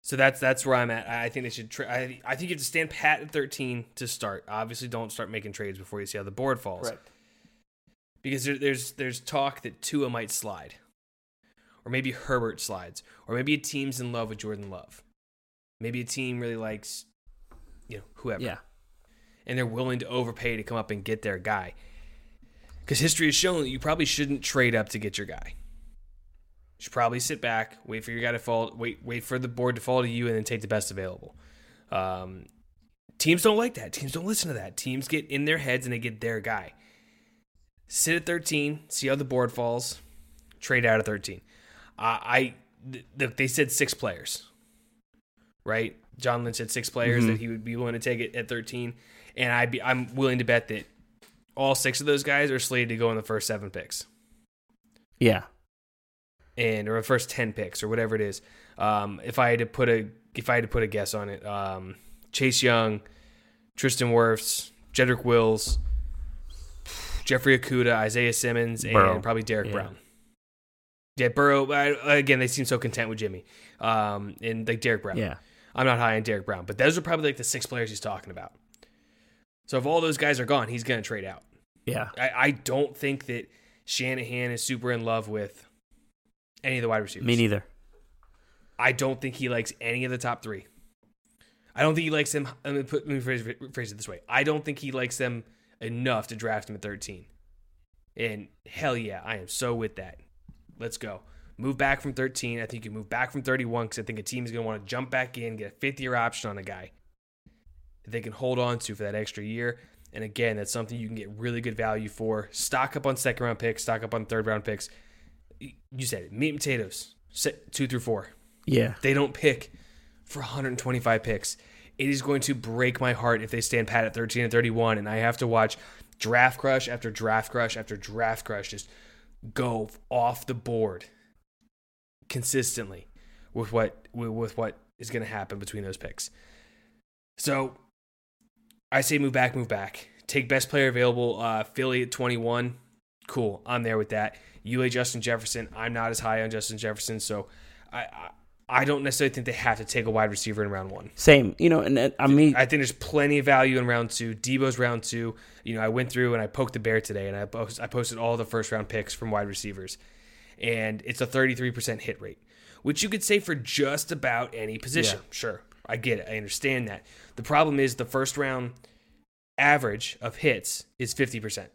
So that's that's where I'm at. I think they should. Tra- I, I think you have to stand pat at 13 to start. Obviously, don't start making trades before you see how the board falls. Right. Because there, there's there's talk that Tua might slide, or maybe Herbert slides, or maybe a team's in love with Jordan Love. Maybe a team really likes, you know, whoever. Yeah. And they're willing to overpay to come up and get their guy. Because history has shown that you probably shouldn't trade up to get your guy. You should probably sit back, wait for your guy to fall, wait, wait for the board to fall to you, and then take the best available. Um, teams don't like that. Teams don't listen to that. Teams get in their heads and they get their guy. Sit at 13, see how the board falls, trade out of 13. Uh, I th- they said six players, right? John Lynch said six players mm-hmm. that he would be willing to take it at 13, and I be I'm willing to bet that all six of those guys are slated to go in the first seven picks. Yeah. And or the first ten picks or whatever it is. Um, if I had to put a if I had to put a guess on it, um, Chase Young, Tristan Wirfs, Jedrick Wills, Jeffrey Okudah, Isaiah Simmons, Burrow. and probably Derrick yeah. Brown. Yeah, Burrow. I, again, they seem so content with Jimmy, um, and like Derrick Brown. Yeah, I'm not high on Derrick Brown, but those are probably like the six players he's talking about. So if all those guys are gone, he's going to trade out. Yeah. I, I don't think that Shanahan is super in love with any of the wide receivers. Me neither. I don't think he likes any of the top three. I don't think he likes them. Let me, put, let me phrase, phrase it this way. I don't think he likes them enough to draft him at 13. And hell yeah, I am so with that. Let's go. Move back from 13. I think you move back from 31 because I think a team is going to want to jump back in, get a fifth year option on a guy that they can hold on to for that extra year. And again, that's something you can get really good value for. Stock up on second round picks, stock up on third round picks. You said it, meat and potatoes, two through four. Yeah. They don't pick for 125 picks. It is going to break my heart if they stand pat at 13 and 31, and I have to watch draft crush after draft crush after draft crush just go off the board consistently with what with what is going to happen between those picks. So I say move back, move back. Take best player available. Uh, Philly at 21. Cool. I'm there with that. UA Justin Jefferson. I'm not as high on Justin Jefferson, so I, I I don't necessarily think they have to take a wide receiver in round one. Same, you know, and uh, I mean, I think there's plenty of value in round two. Deebo's round two. You know, I went through and I poked the bear today, and I post, I posted all the first round picks from wide receivers, and it's a 33% hit rate, which you could say for just about any position. Yeah. Sure, I get it. I understand that. The problem is the first round average of hits is 50%.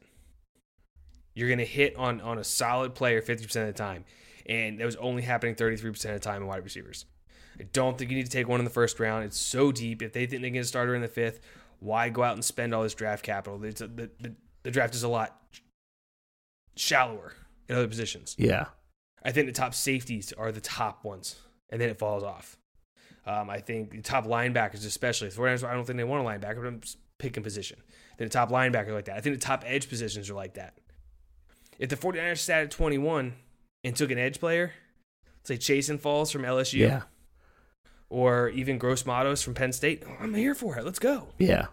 You're going to hit on on a solid player 50% of the time. And that was only happening 33% of the time in wide receivers. I don't think you need to take one in the first round. It's so deep. If they think they get a starter in the fifth, why go out and spend all this draft capital? A, the, the, the draft is a lot shallower in other positions. Yeah. I think the top safeties are the top ones, and then it falls off. Um, I think the top linebackers, especially, the 49ers, I don't think they want a linebacker, but I'm just picking position. Then the top linebacker like that. I think the top edge positions are like that. If the 49ers sat at 21 and took an edge player, say Chaisson Falls from LSU, Yeah. or even Gross Matos from Penn State, oh, I'm here for it. Let's go. Yeah.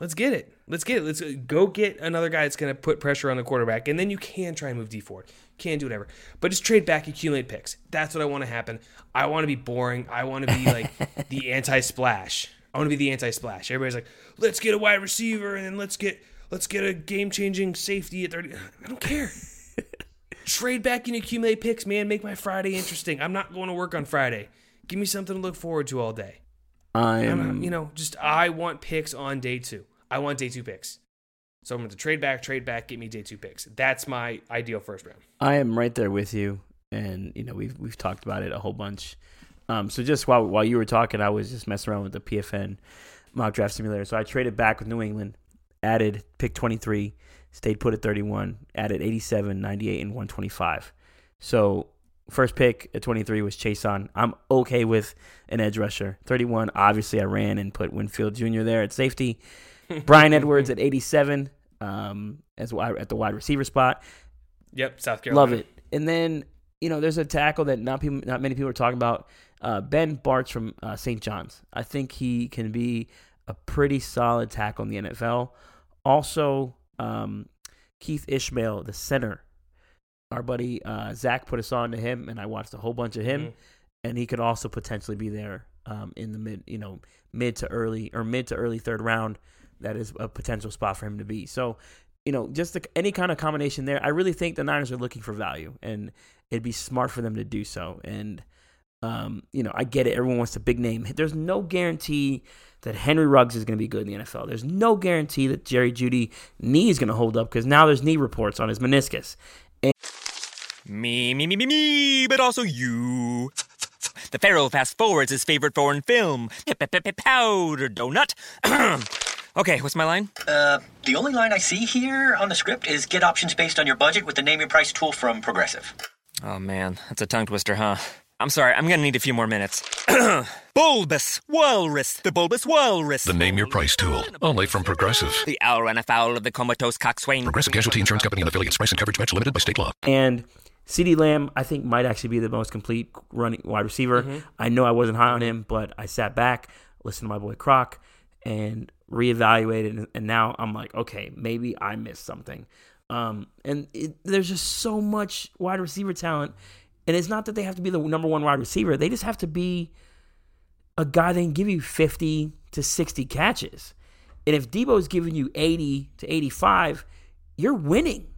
Let's get it. Let's get it. Let's go get another guy that's going to put pressure on the quarterback, and then you can try and move Dee Ford. Can do whatever, but just trade back, accumulate picks. That's what I want to happen. I want to be boring. I want to be like [LAUGHS] the anti-splash. I want to be the anti-splash. Everybody's like, let's get a wide receiver, and then let's get let's get a game-changing safety at thirty. I don't care. [LAUGHS] trade back and accumulate picks, man. Make my Friday interesting. I'm not going to work on Friday. Give me something to look forward to all day. I'm, I'm, you know, just I want picks on day two. I want day two picks. So I'm going to trade back, trade back, get me day two picks. That's my ideal first round. I am right there with you, and you know we've we've talked about it a whole bunch. Um, so just while while you were talking, I was just messing around with the PFN mock draft simulator. So I traded back with New England, added pick 23, stayed put at 31, added 87, 98, and 125. So first pick at 23 was Chaisson. I'm okay with an edge rusher. 31, obviously I ran and put Winfield Jr. there at safety. [LAUGHS] Bryan Edwards at 87 um, as wide, at the wide receiver spot. Yep, South Carolina. Love it. And then you know, there's a tackle that not people, not many people are talking about. Uh, Ben Bartch from uh, St. John's. I think he can be a pretty solid tackle in the NFL. Also, um, Keith Ismael, the center. Our buddy uh, Zach put us on to him, and I watched a whole bunch of him, Mhm. and he could also potentially be there um, in the mid, you know, mid to early or mid to early third round. That is a potential spot for him to be. So, you know, just the, any kind of combination there. I really think the Niners are looking for value, and it'd be smart for them to do so. And um, you know, I get it. Everyone wants a big name. There's no guarantee that Henry Ruggs is going to be good in the NFL. There's no guarantee that Jerry Jeudy knee is going to hold up because now there's knee reports on his meniscus. And Me, me, me, me, me, but also you. The Pharaoh fast forwards his favorite foreign film, Powder Donut. [CLEARS THROAT] okay, what's my line? Uh, the only line I see here on the script is get options based on your budget with the name your price tool from Progressive. Oh man, that's a tongue twister, huh? I'm sorry, I'm gonna need a few more minutes. [CLEARS THROAT] bulbous Walrus, the Bulbous Walrus. The Name Your Price tool, only from Progressive. The owl ran afoul of the comatose coxswain. Progressive Casualty Insurance Company and affiliates. Price and coverage match limited by state law. And CeeDee Lamb, I think, might actually be the most complete running wide receiver. Mhm. I know I wasn't high on him, but I sat back, listened to my boy Croc, and reevaluated. And, and now I'm like, okay, maybe I missed something. Um, and it, there's just so much wide receiver talent. And it's not that they have to be the number one wide receiver, they just have to be a guy that can give you 50 to 60 catches. And if Deebo's giving you 80 to 85, you're winning.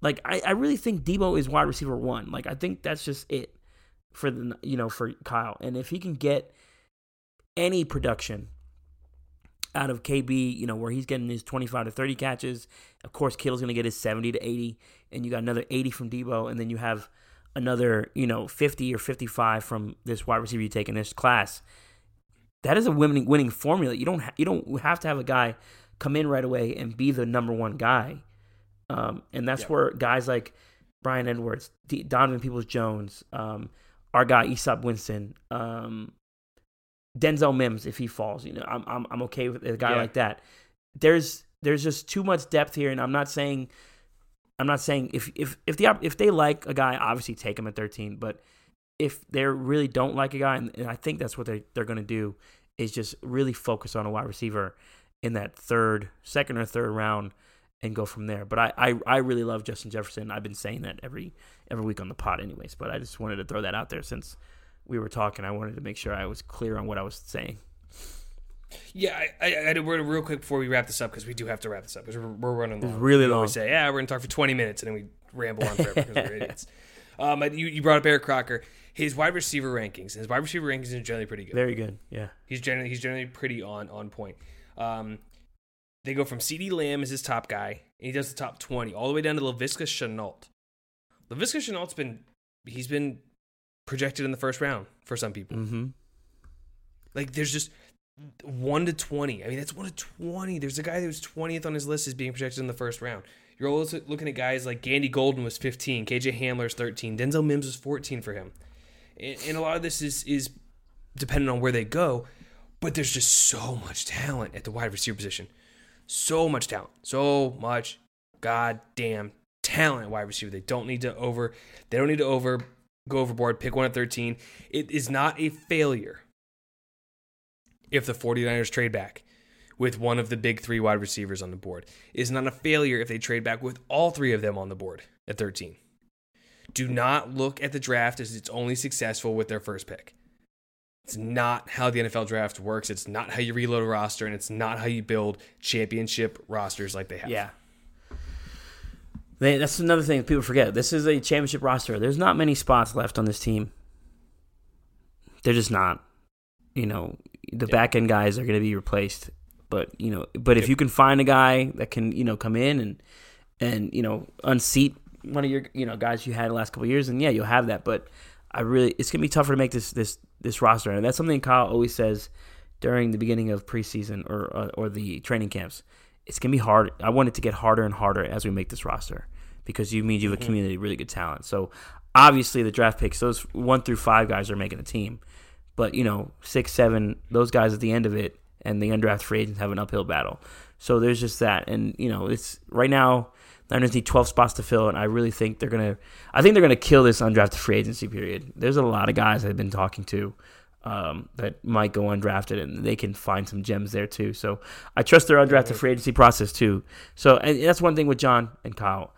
Like I, I really think Deebo is wide receiver one. Like I think that's just it for the you know for Kyle. And if he can get any production out of KB, you know where he's getting his 25 to 30 catches, of course Kittle's going to get his 70 to 80, and you got another 80 from Deebo, and then you have another you know 50 or 55 from this wide receiver you take in this class. That is a winning winning formula. You don't ha- you don't have to have a guy come in right away and be the number one guy. Um, and that's where guys like Bryan Edwards, D- Donovan Peoples Jones, um, our guy Easop Winston, um, Denzel Mims, if he falls, you know, I'm I'm, I'm okay with a guy Yeah. like that. There's there's just too much depth here, and I'm not saying I'm not saying if if if the if they like a guy, obviously take him at 13, but if they really don't like a guy, and, and I think that's what they they're going to do, is just really focus on a wide receiver in that third, second or third round, and go from there. But I, I, I really love Justin Jefferson. I've been saying that every every week on the pod, anyways. But I just wanted to throw that out there since we were talking. I wanted to make sure I was clear on what I was saying. Yeah, I, I, I did word real quick before we wrap this up because we do have to wrap this up because we're, we're running long. really we always say, yeah, we're gonna talk for 20 minutes and then we ramble on forever because we're [LAUGHS] idiots. Um, you, you brought up Eric Crocker. His wide receiver rankings. His wide receiver rankings are generally pretty good. Very good. Yeah. He's generally he's generally pretty on on point. Um, they go from CeeDee Lamb as his top guy, and he does the top 20 all the way down to Laviska Shenault. Laviska Shenault's been he's been projected in the first round for some people. Mm-hmm. Like there's just one to twenty. I mean, that's one to twenty. There's a guy who's twentieth on his list is being projected in the first round. You're also looking at guys like Gandy Golden was 15, KJ Hamler's 13, Denzel Mims was 14 for him, and, and a lot of this is is dependent on where they go. But there's just so much talent at the wide receiver position, so much talent, so much goddamn talent at wide receiver. They don't need to over, they don't need to over go overboard. Pick one at 13. It is not a failure if the 49ers trade back with one of the big three wide receivers on the board. It is not a failure if they trade back with all three of them on the board at 13. Do not look at the draft as it's only successful with their first pick. It's not how the NFL draft works. It's not how you reload a roster, and it's not how you build championship rosters like they have. Yeah. They, that's another thing people forget. This is a championship roster. There's not many spots left on this team. They're just not. You know, the yeah. back end guys are going to be replaced. But you know, but if you can find a guy that can you know come in and and you know unseat one of your you know guys you had the last couple years, and yeah, you'll have that. But I really, it's gonna be tougher to make this this this roster, and that's something Kyle always says during the beginning of preseason or or, uh, or the training camps. It's gonna be hard. I want it to get harder and harder as we make this roster because you mean you have a mm-hmm. community really good talent. So obviously the draft picks, those one through five guys are making the team. But you know, six, seven, those guys at the end of it, and the undrafted free agents have an uphill battle. So there's just that, and you know, it's right now. Niners need 12 spots to fill, and I really think they're gonna. I think they're gonna kill this undrafted free agency period. There's a lot of guys I've been talking to um, that might go undrafted, and they can find some gems there too. So I trust their undrafted free agency process too. So and that's one thing with John and Kyle.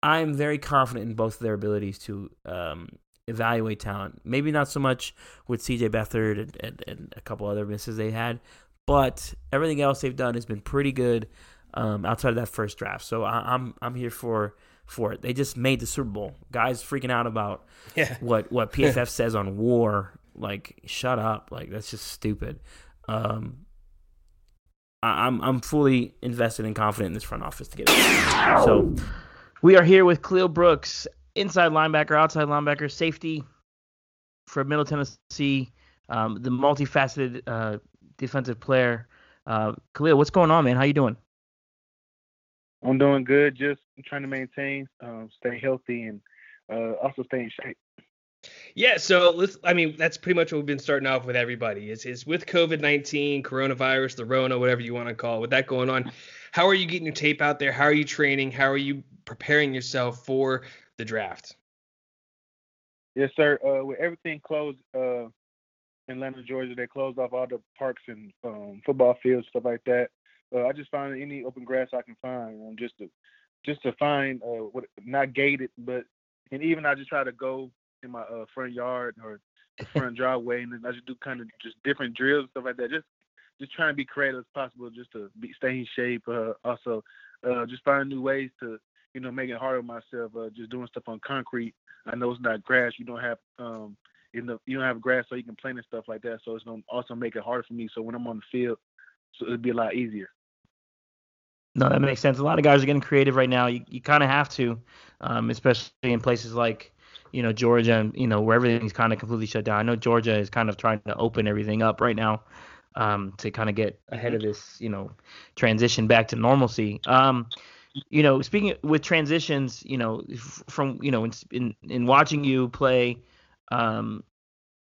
I'm very confident in both their abilities to um, evaluate talent. Maybe not so much with C.J. Beathard and, and, and, a couple other misses they had, but everything else they've done has been pretty good um, outside of that first draft. So I, am I'm, I'm here for for it. They just made the Super Bowl. Guys freaking out about yeah. what what [LAUGHS] PFF says on war. Like shut up. Like that's just stupid. Um, I, I'm I'm fully invested and confident in this front office to get it. So we are here with Khalil Brooks, inside linebacker, outside linebacker, safety for Middle Tennessee, um, the multifaceted uh, defensive player. Uh, Khalil, what's going on, man? How you doing? I'm doing good. Just trying to maintain, um, stay healthy, and uh, also stay in shape. Yeah, so let's. I mean, that's pretty much what we've been starting off with everybody. Is is with COVID nineteen, coronavirus, the Rona, whatever you want to call it. With that going on, how are you getting your tape out there? How are you training? How are you preparing yourself for the draft? Yes, sir. Uh, with everything closed, uh, in Atlanta, Georgia, they closed off all the parks and um, football fields, stuff like that. Uh, I just find any open grass I can find, um, just to just to find uh, what not gated, but and even I just try to go in my uh, front yard or [LAUGHS] front driveway, and then I just do kind of just different drills and stuff like that. Just just trying to be creative as possible, just to be stay in shape. Uh, also, uh, just find new ways to you know making it harder on myself. Uh, just doing stuff on concrete. I know it's not grass. You don't have um, you know you don't have grass so you can play and stuff like that. So it's gonna also make it harder for me. So when I'm on the field, so it'd be a lot easier. No, that makes sense. A lot of guys are getting creative right now. You you kind of have to, um, especially in places like you know Georgia and you know where everything's kind of completely shut down. I know Georgia is kind of trying to open everything up right now um, to kind of get ahead of this you know transition back to normalcy. Um, you know, speaking with transitions, you know, from you know in in, in watching you play um,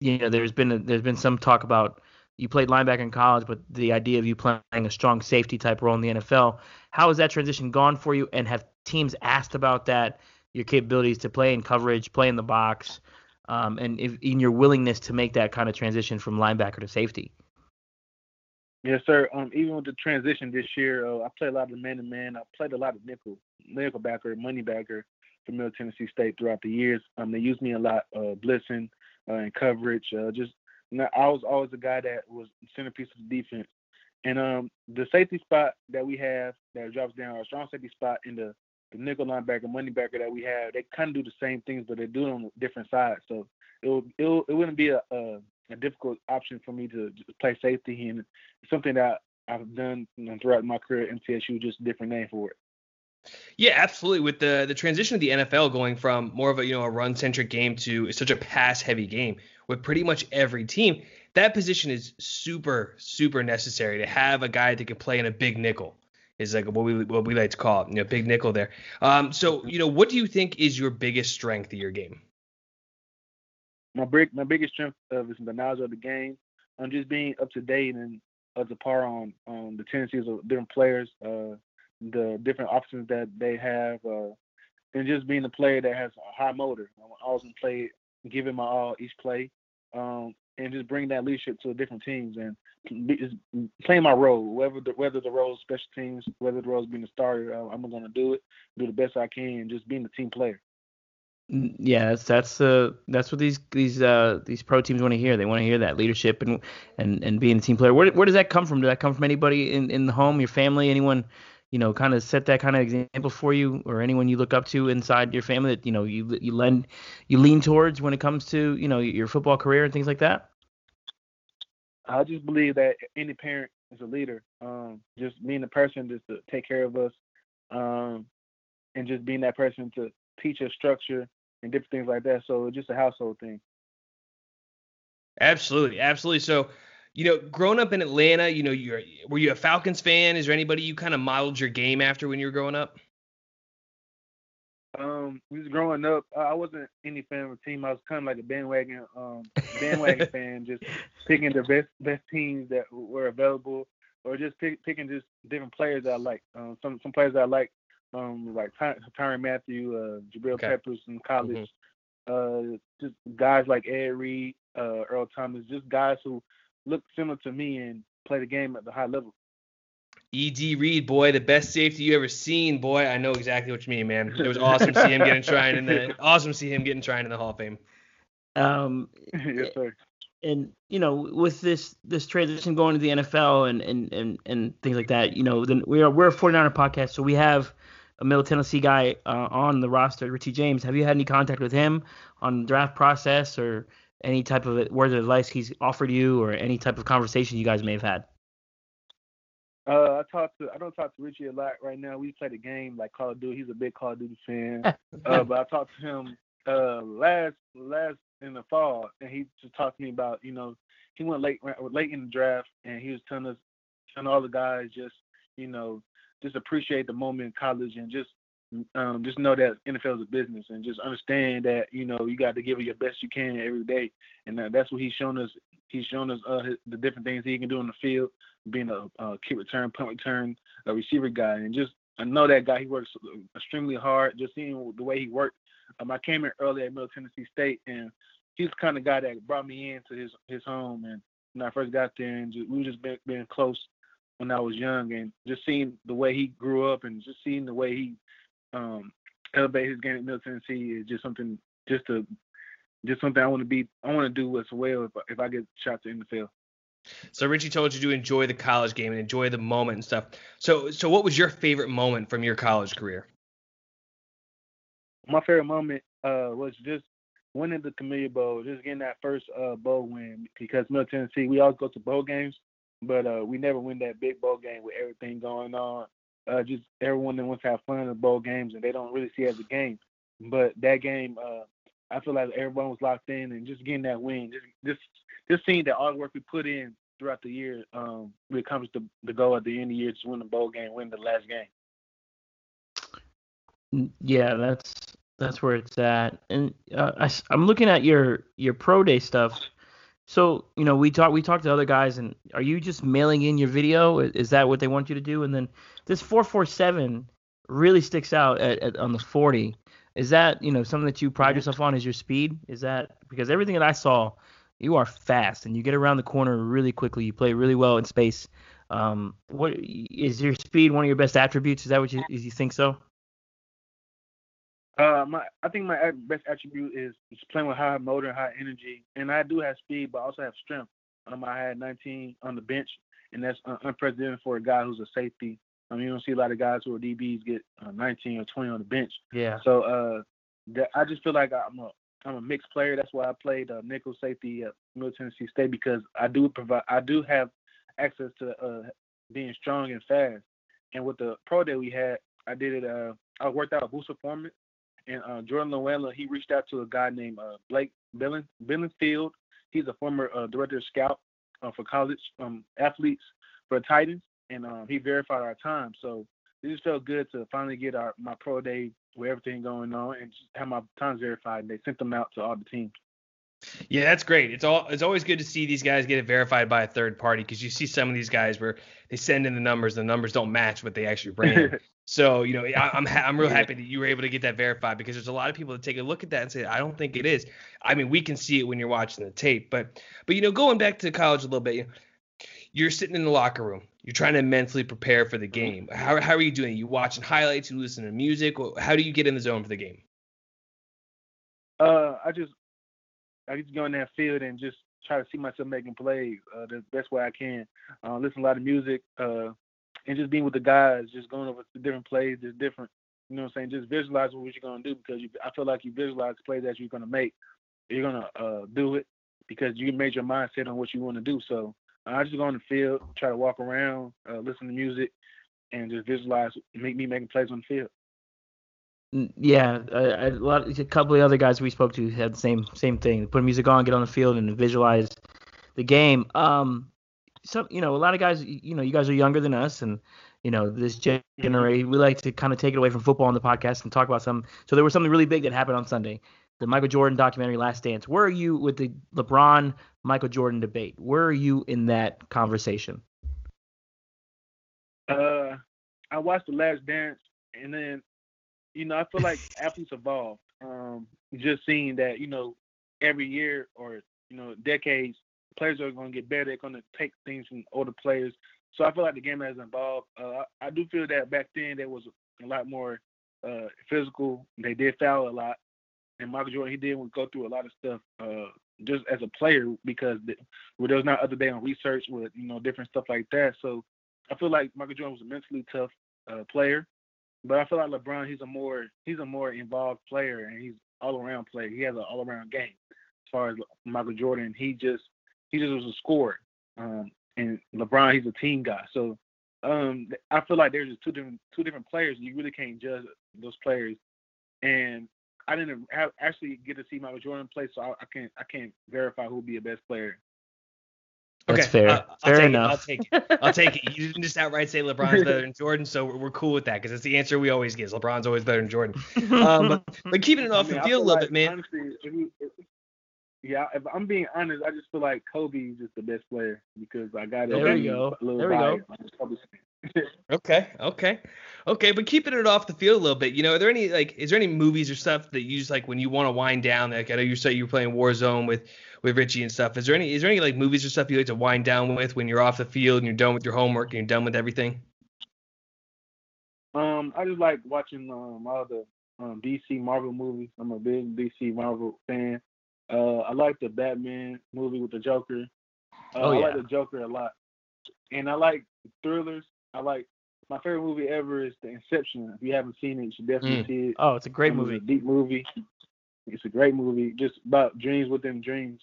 you know, there's been a, there's been some talk about you played linebacker in college, but the idea of you playing a strong safety type role in the NFL. How has that transition gone for you? And have teams asked about that? Your capabilities to play in coverage, play in the box, um, and if, in your willingness to make that kind of transition from linebacker to safety. Yes, sir. Um, even with the transition this year, uh, I played a lot of man to man. I played a lot of nickel, nickel backer, money backer for Middle Tennessee State throughout the years. Um, they used me a lot, uh, blitzing uh, and coverage. Uh, just I was always the guy that was centerpiece of the defense. And um, the safety spot that we have that drops down, our strong safety spot in the, the nickel linebacker, money backer that we have, they kind of do the same things, but they do it on different sides. So it it, it wouldn't be a, a, a difficult option for me to play safety, and it's something that I've done throughout my career at MTSU, just a different name for it. Yeah, absolutely. With the the transition of the NFL going from more of a you know a run centric game to such a pass heavy game with pretty much every team, that position is super super necessary to have a guy that can play in a big nickel. Is like what we what we like to call it, you know, big nickel there. Um, so you know, what do you think is your biggest strength of your game? My big my biggest strength of is the knowledge of the game. I'm just being up to date and up to par on on the tendencies of different players, uh, the different options that they have, uh, and just being a player that has a high motor. I'm always gonna play, giving my all each play, um, and just bring that leadership to different teams and be, just playing my role, whether the, whether the role special teams, whether the role is being a starter. uh, I'm gonna do it, do the best I can, just being a team player. Yeah, that's that's uh that's what these these uh these pro teams want to hear. They want to hear that leadership and and and being a team player. Where where does that come from? Did that come from anybody in in the home, your family, anyone? You know, kind of set that kind of example for you, or anyone you look up to inside your family that you know you you lend you lean towards when it comes to you know your football career and things like that. I just believe that any parent is a leader. Um, just being the person just to take care of us, um, and just being that person to teach us structure and different things like that. So it's just a household thing. Absolutely, absolutely. So, you know, growing up in Atlanta, you know, you're were you a Falcons fan? Is there anybody you kind of modeled your game after when you were growing up? Um, we was growing up. I I wasn't any fan of a team. I was kind of like a bandwagon, um, bandwagon [LAUGHS] fan, just picking the best best teams that were available, or just pick, picking just different players that I like. Um, some some players that I like, um, like Ty- Tyrann Mathieu, uh, Jabril Okay. Peppers in college. Uh, just guys like Ed Reed, uh, Earl Thomas, just guys who look similar to me and play the game at the high level. Ed Reed, boy, the best safety you ever seen, boy. I know exactly what you mean, man. It was awesome to see him getting enshrined in the [LAUGHS] awesome to see him getting enshrined in the Hall of Fame. Um, [LAUGHS] yes, sir. and you know with this this transition going to the NFL and and and, and things like that, you know, then we are we're a 49er podcast, so we have a Middle Tennessee guy uh, on the roster, Richie James. Have you had any contact with him on the draft process or any type of words of advice he's offered you or any type of conversation you guys may have had? Uh, I talk to I don't talk to Richie a lot right now. We play the game like Call of Duty. He's a big Call of Duty fan. [LAUGHS] uh, but I talked to him uh last last in the fall, and he just talked to me about you know he went late late in the draft, and he was telling us telling all the guys just you know just appreciate the moment in college and just um, just know that NFL is a business and just understand that you know you got to give it your best you can every day, and uh, that's what he's shown us. He's shown us uh, his, the different things he can do in the field, being a, a kick return, punt return, a receiver guy, and just I know that guy. He works extremely hard. Just seeing the way he worked. Um, I came in early at Middle Tennessee State, and he's the kind of guy that brought me into his his home. And when I first got there, and just, we just been, being close when I was young, and just seeing the way he grew up, and just seeing the way he um, elevate his game at Middle Tennessee is just something just to just something I want to be I want to do as well if, if I get shot to NFL. So Richie told you to enjoy the college game and enjoy the moment and stuff. So so what was your favorite moment from your college career? My favorite moment uh, was just winning the Camellia Bowl, just getting that first uh, bowl win because Middle Tennessee we always go to bowl games, but uh, we never win that big bowl game with everything going on. Uh, just everyone that wants to have fun in the bowl games and they don't really see it as a game. But that game, uh, I feel like everyone was locked in and just getting that win, just just just seeing that all the work we put in throughout the year, um, we accomplished the, the goal at the end of the year to win the bowl game, win the last game. Yeah, that's that's where it's at. And uh, I, am looking at your your pro day stuff. So you know, we talk we talked to other guys, and are you just mailing in your video? Is that what they want you to do? And then this 447 really sticks out at, at on the 40. Is that you know something that you pride yourself on? Is your speed? Is that because everything that I saw, you are fast and you get around the corner really quickly. You play really well in space. Um, what is your speed? One of your best attributes? Is that what you is you think so? Uh, my I think my best attribute is, playing with high motor and high energy, and I do have speed, but I also have strength. Um, I had 19 on the bench, and that's uh, unprecedented for a guy who's a safety. I mean, you don't see a lot of guys who are DBs get uh, 19 or 20 on the bench. Yeah. So uh, that, I just feel like I'm a I'm a mixed player. That's why I played uh, nickel safety at Middle Tennessee State because I do provide I do have access to uh, being strong and fast. And with the pro day we had, I did it. Uh, I worked out a boost performance, and uh, Jordan Llewellyn he reached out to a guy named uh, Blake Billingfield. he's a former uh, director of scout uh, for college um, athletes for Titans, and um, he verified our time. So it just felt good to finally get our my pro day with everything going on and just have my times verified. And they sent them out to all the teams. Yeah, that's great. It's all it's always good to see these guys get it verified by a third party because you see some of these guys where they send in the numbers, the numbers don't match what they actually bring in. [LAUGHS] so you know, I, I'm ha- I'm real happy that you were able to get that verified because there's a lot of people that take a look at that and say, I don't think it is. I mean, we can see it when you're watching the tape, but but you know, going back to college a little bit, you know, you're sitting in the locker room, you're trying to mentally prepare for the game. How how are you doing? You watching highlights? You listen to music? How do you get in the zone for the game? Uh, I just I just go in that field and just try to see myself making plays uh, the best way I can. Uh, listen to a lot of music, uh, and just being with the guys, just going over different plays, just different. You know what I'm saying? Just visualize what you're gonna do because you, I feel like you visualize the plays that you're gonna make. You're gonna uh, do it because you made your mindset on what you want to do. So I just go on the field, try to walk around, uh, listen to music, and just visualize make me making plays on the field. Yeah, a, a lot, a couple of other guys we spoke to had the same same thing. Put music on, get on the field, and visualize the game. Um, some, you know, a lot of guys, you know, you guys are younger than us, and you know, this generation, we like to kind of take it away from football on the podcast and talk about some. So there was something really big that happened on Sunday, the Michael Jordan documentary, Last Dance. Where are you with the LeBron Michael Jordan debate? Where are you in that conversation? Uh, I watched the Last Dance, and then you know, I feel like [LAUGHS] athletes evolve. Um, just seeing that, you know, every year or you know, decades, players are going to get better. They're going to take things from older players. So I feel like the game has evolved. Uh, I, I do feel that back then there was a lot more uh, physical. They did foul a lot, and Michael Jordan he did go through a lot of stuff uh, just as a player because the, there was not other day on research with you know different stuff like that. So I feel like Michael Jordan was a mentally tough uh, player. But I feel like LeBron, he's a more he's a more involved player and he's all around player. He has an all around game. As far as Michael Jordan, he just he just was a scorer. Um, and LeBron, he's a team guy. So um, I feel like there's just two different two different players. You really can't judge those players. And I didn't have, actually get to see Michael Jordan play, so I, I can't I can't verify who would be a best player. That's okay, fair. Uh, I'll fair take enough. It, I'll take it. I'll take it. You didn't just outright say LeBron's better than Jordan, so we're, we're cool with that because it's the answer we always get. LeBron's always better than Jordan. [LAUGHS] Um, but, but keeping it off I mean, the field a feel little like, bit, man. Honestly, if you, if, yeah, if I'm being honest, I just feel like Kobe is just the best player because I got There we go. A little There we go. biased. I'm just Kobe fan. [LAUGHS] Okay, okay, okay. But keeping it off the field a little bit, you know, are there any like, is there any movies or stuff that you just like when you want to wind down? Like I know you said you were playing Warzone with with Richie and stuff. Is there any is there any like movies or stuff you like to wind down with when you're off the field and you're done with your homework and you're done with everything? Um, I just like watching um all the um DC Marvel movies. I'm a big DC Marvel fan. Uh, I like the Batman movie with the Joker. Uh, Oh, I yeah. like the Joker a lot, and I like thrillers. I like my favorite movie ever is The Inception. If you haven't seen it, you should definitely Mm. see it. Oh, it's a great movie. A deep movie. It's a great movie, just about dreams within dreams.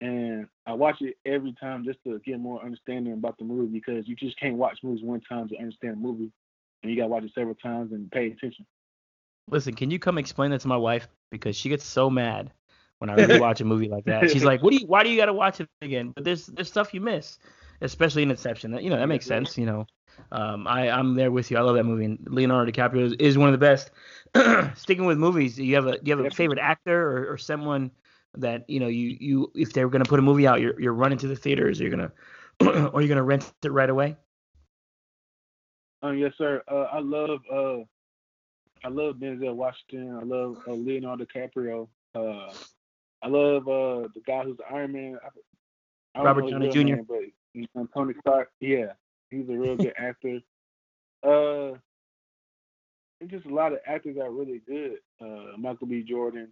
And I watch it every time just to get more understanding about the movie because you just can't watch movies one time to understand a movie, and you gotta watch it several times and pay attention. Listen, can you come explain that to my wife because she gets so mad when I rewatch a movie like that. She's like, "What do you? [LAUGHS] Why do you got to watch it again?" But there's there's stuff you miss, especially in Inception. That you know that makes sense. You know, um, I I'm there with you. I love that movie. And Leonardo DiCaprio is, is one of the best. [CLEARS THROAT] Sticking with movies, do you have a do you have a favorite actor or, or someone that you know you you if they were gonna put a movie out, you're you're running to the theaters, or you're gonna [CLEARS THROAT] or you're gonna rent it right away. Um, yes, sir. Uh, I love uh, I love Denzel Washington. I love uh, Leonardo DiCaprio. Uh, I love uh, the guy who's the Iron Man. I, I Robert Downey Jr.. name, but he's um, Tony Stark. Yeah, he's a real good actor. Uh, there's just a lot of actors that are really good. Uh, Michael B. Jordan.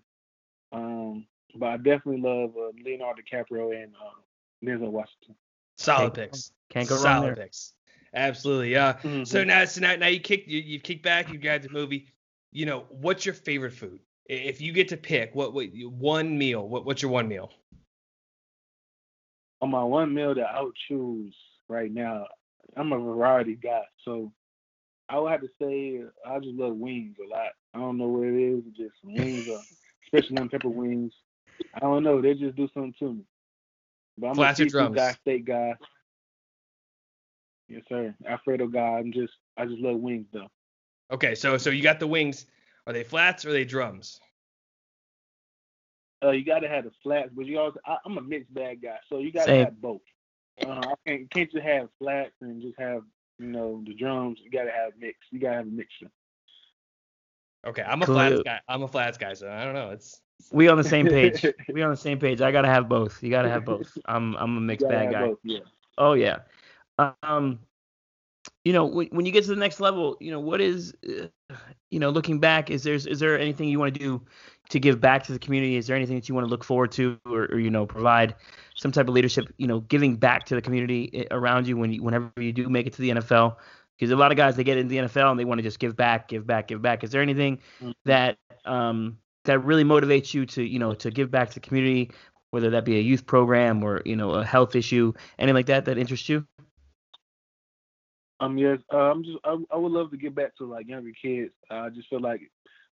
Um, but I definitely love uh, Leonardo DiCaprio and uh, Denzel Washington. Solid Can't- picks. can't go wrong Solid there. picks. Absolutely. Yeah. Mm-hmm. So now, so now, now you kick, you, you kick back, you got the movie. You know, what's your favorite food? If you get to pick, what, what one meal? What, what's your one meal? on my one meal that I would choose right now, I'm a variety guy, so I would have to say I just love wings a lot. I don't know what it is, just wings, uh, [LAUGHS] especially lemon pepper wings. I don't know, they just do something to me. But I'm Flats a or seafood guy, steak guy. Yes, sir. Alfredo guy. I'm just I just love wings though. Okay, so so you got the wings. Are they flats or are they drums? Uh, you gotta have the flats, but you also I, I'm a mixed bag guy, so you gotta Same. have both. Uh, I can't you can't just have flats and just have you know the drums. You gotta have mix. You gotta have a mixture. Okay, I'm a Cool. flats guy. I'm a flats guy, so I don't know. It's We on the same [LAUGHS] page. we on the same page. I gotta have both. You gotta have both. I'm I'm a mixed You bag guy. both, yeah. Oh yeah. Um, you know, when, when you get to the next level, you know, what is, uh, you know, looking back, is there is there anything you want to do to give back to the community? Is there anything that you want to look forward to, or, or you know, provide some type of leadership, you know, giving back to the community around you when you, whenever you do make it to the NFL? Because a lot of guys they get into the NFL and they want to just give back, give back, give back. Is there anything that um that really motivates you to you know to give back to the community, whether that be a youth program or you know a health issue, anything like that that interests you? Um, yes, uh, I'm just I, I would love to get back to like younger kids. Uh, I just feel like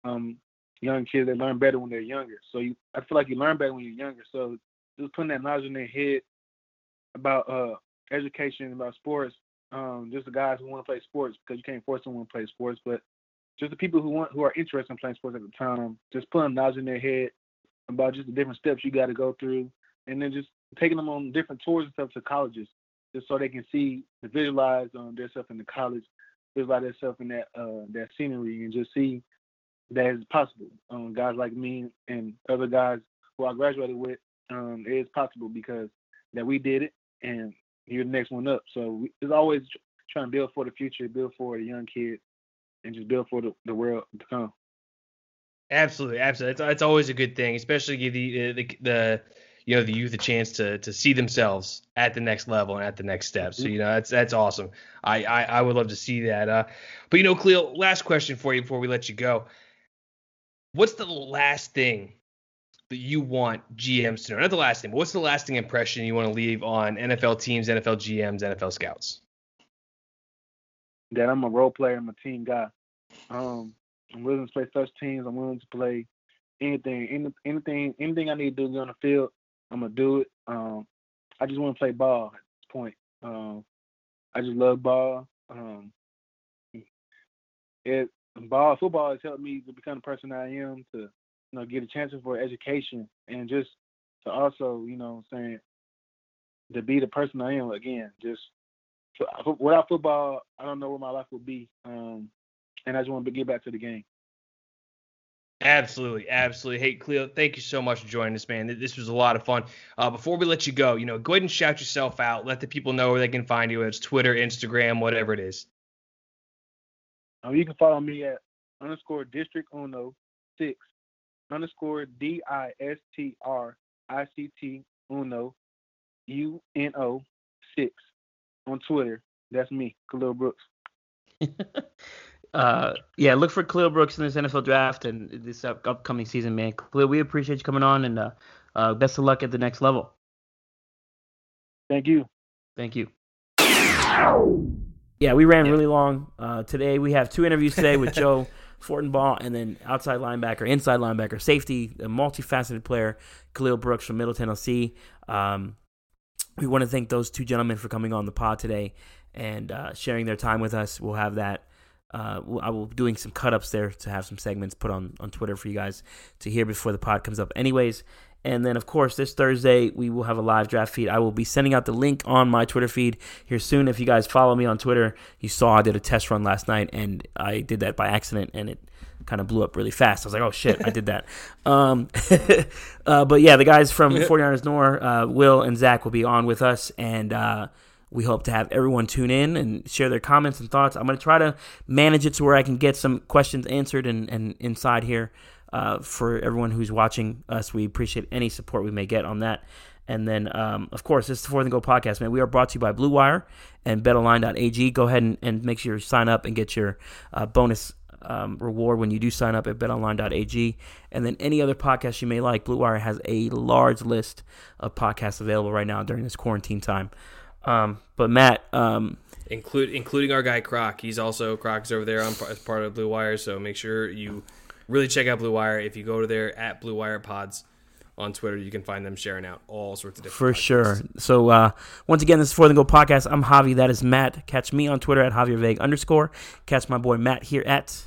um young kids they learn better when they're younger. So you, I feel like you learn better when you're younger. So just putting that knowledge in their head about uh education about sports. Um, just the guys who want to play sports because you can't force someone to play sports, but just the people who want who are interested in playing sports at the time. Just putting knowledge in their head about just the different steps you got to go through, and then just taking them on different tours and stuff to colleges, just so they can see, visualize um, themselves in the college, visualize themselves in that uh, that scenery, and just see that it's possible. Um, guys like me and other guys who I graduated with, um, it is possible because that we did it, and you're the next one up. So we, it's always trying to build for the future, build for the young kids, and just build for the, the world to come. Absolutely, absolutely. It's, always a good thing, especially give the, the the you know the youth a chance to to see themselves at the next level and at the next step. So you know that's that's awesome. I I, I would love to see that. Uh, but you know, Cleo, last question for you before we let you go. What's the last thing that you want GMs to know? Not the last thing, but what's the lasting impression you want to leave on NFL teams, NFL GMs, NFL scouts? that I'm a role player. I'm a team guy. Um, I'm willing to play special teams. I'm willing to play anything, any, anything, anything I need to do on the field. I'm gonna do it. Um, I just want to play ball at this point. Um, I just love ball. Um, it ball football has helped me to become the person I am. To you know get a chance for education and just to also you know I'm saying to be the person I am again. Just without football, I don't know where my life would be. Um, and I just want to get back to the game. Absolutely, absolutely. Hey, Cleo, thank you so much for joining us, man. This was a lot of fun. Uh, before we let you go, you know, go ahead and shout yourself out. Let the people know where they can find you. It's Twitter, Instagram, whatever it is. Um, you can follow me at underscore district uno six underscore D I S T R I C T uno U N O six on Twitter. That's me, Khalil Brooks. [LAUGHS] uh, yeah, look for Khalil Brooks in this NFL draft and this up- upcoming season, man. Khalil, we appreciate you coming on and uh, uh, best of luck at the next level. Thank you. Thank you. Yeah, we ran really long. Uh, today we have two interviews today with [LAUGHS] Joe Fortenbaugh and then outside linebacker, inside linebacker, safety, a multifaceted player, Khalil Brooks from Middle Tennessee. Um, we want to thank those two gentlemen for coming on the pod today and uh, sharing their time with us. We'll have that. Uh, I will be doing some cut ups there to have some segments put on, on Twitter for you guys to hear before the pod comes up, anyways. And then, of course, this Thursday, we will have a live draft feed. I will be sending out the link on my Twitter feed here soon. If you guys follow me on Twitter, you saw I did a test run last night, and I did that by accident, and it kind of blew up really fast. I was like, oh, shit, I did that. [LAUGHS] Um, [LAUGHS] uh, but yeah, the guys from 49ers Nor, uh, Will and Zach will be on with us, and uh, we hope to have everyone tune in and share their comments and thoughts. I'm going to try to manage it to where I can get some questions answered and, and inside here uh, for everyone who's watching us. We appreciate any support we may get on that. And then, um, of course, this is the Fourth and Go podcast, man. We are brought to you by Blue Wire and BetOnline.ag. Go ahead and, and make sure you sign up and get your uh, bonus um, reward when you do sign up at BetOnline.ag. And then any other podcast you may like, Blue Wire has a large list of podcasts available right now during this quarantine time. Um, but Matt, um, Include, including our guy Croc. He's also Croc's over there on, as part of Blue Wire. So make sure you really check out Blue Wire. If you go to there at Blue Wire Pods, on Twitter. You can find them sharing out all sorts of different. For sure. So uh, once again, this is Fourth and Go podcast. I'm Javi. That is Matt. Catch me on Twitter at Javier Vague underscore. Catch my boy Matt here at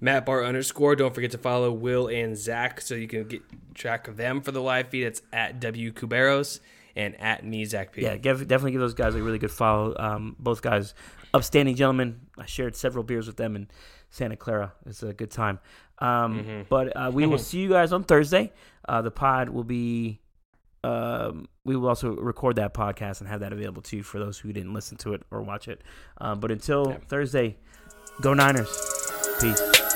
Matt Bar underscore. Don't forget to follow Will and Zach so you can get track of them for the live feed. It's at W Cuberos and at me Zach P. Yeah, give, definitely give those guys a really good follow. Um, both guys, upstanding gentlemen. I shared several beers with them in Santa Clara. It's a good time. Um, Mm-hmm. But uh, we will [LAUGHS] see you guys on Thursday. Uh, the pod will be. Um, we will also record that podcast and have that available too for those who didn't listen to it or watch it. Um, but until Thursday, go Niners. Peace.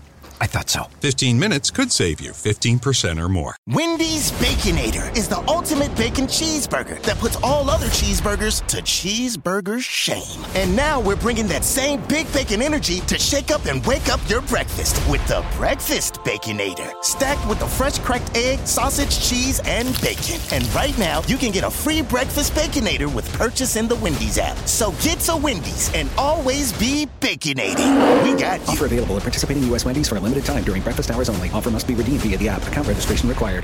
I thought so. 15 minutes could save you 15% or more. Wendy's Baconator is the ultimate bacon cheeseburger that puts all other cheeseburgers to cheeseburger shame. And now we're bringing that same big bacon energy to shake up and wake up your breakfast with the Breakfast Baconator. Stacked with the fresh cracked egg, sausage, cheese, and bacon. And right now, you can get a free Breakfast Baconator with purchase in the Wendy's app. So get to Wendy's and always be baconating. We got you. Offer available at participating U.S. Wendy's for a limited time during breakfast hours only. Offer must be redeemed via the app. Account registration required.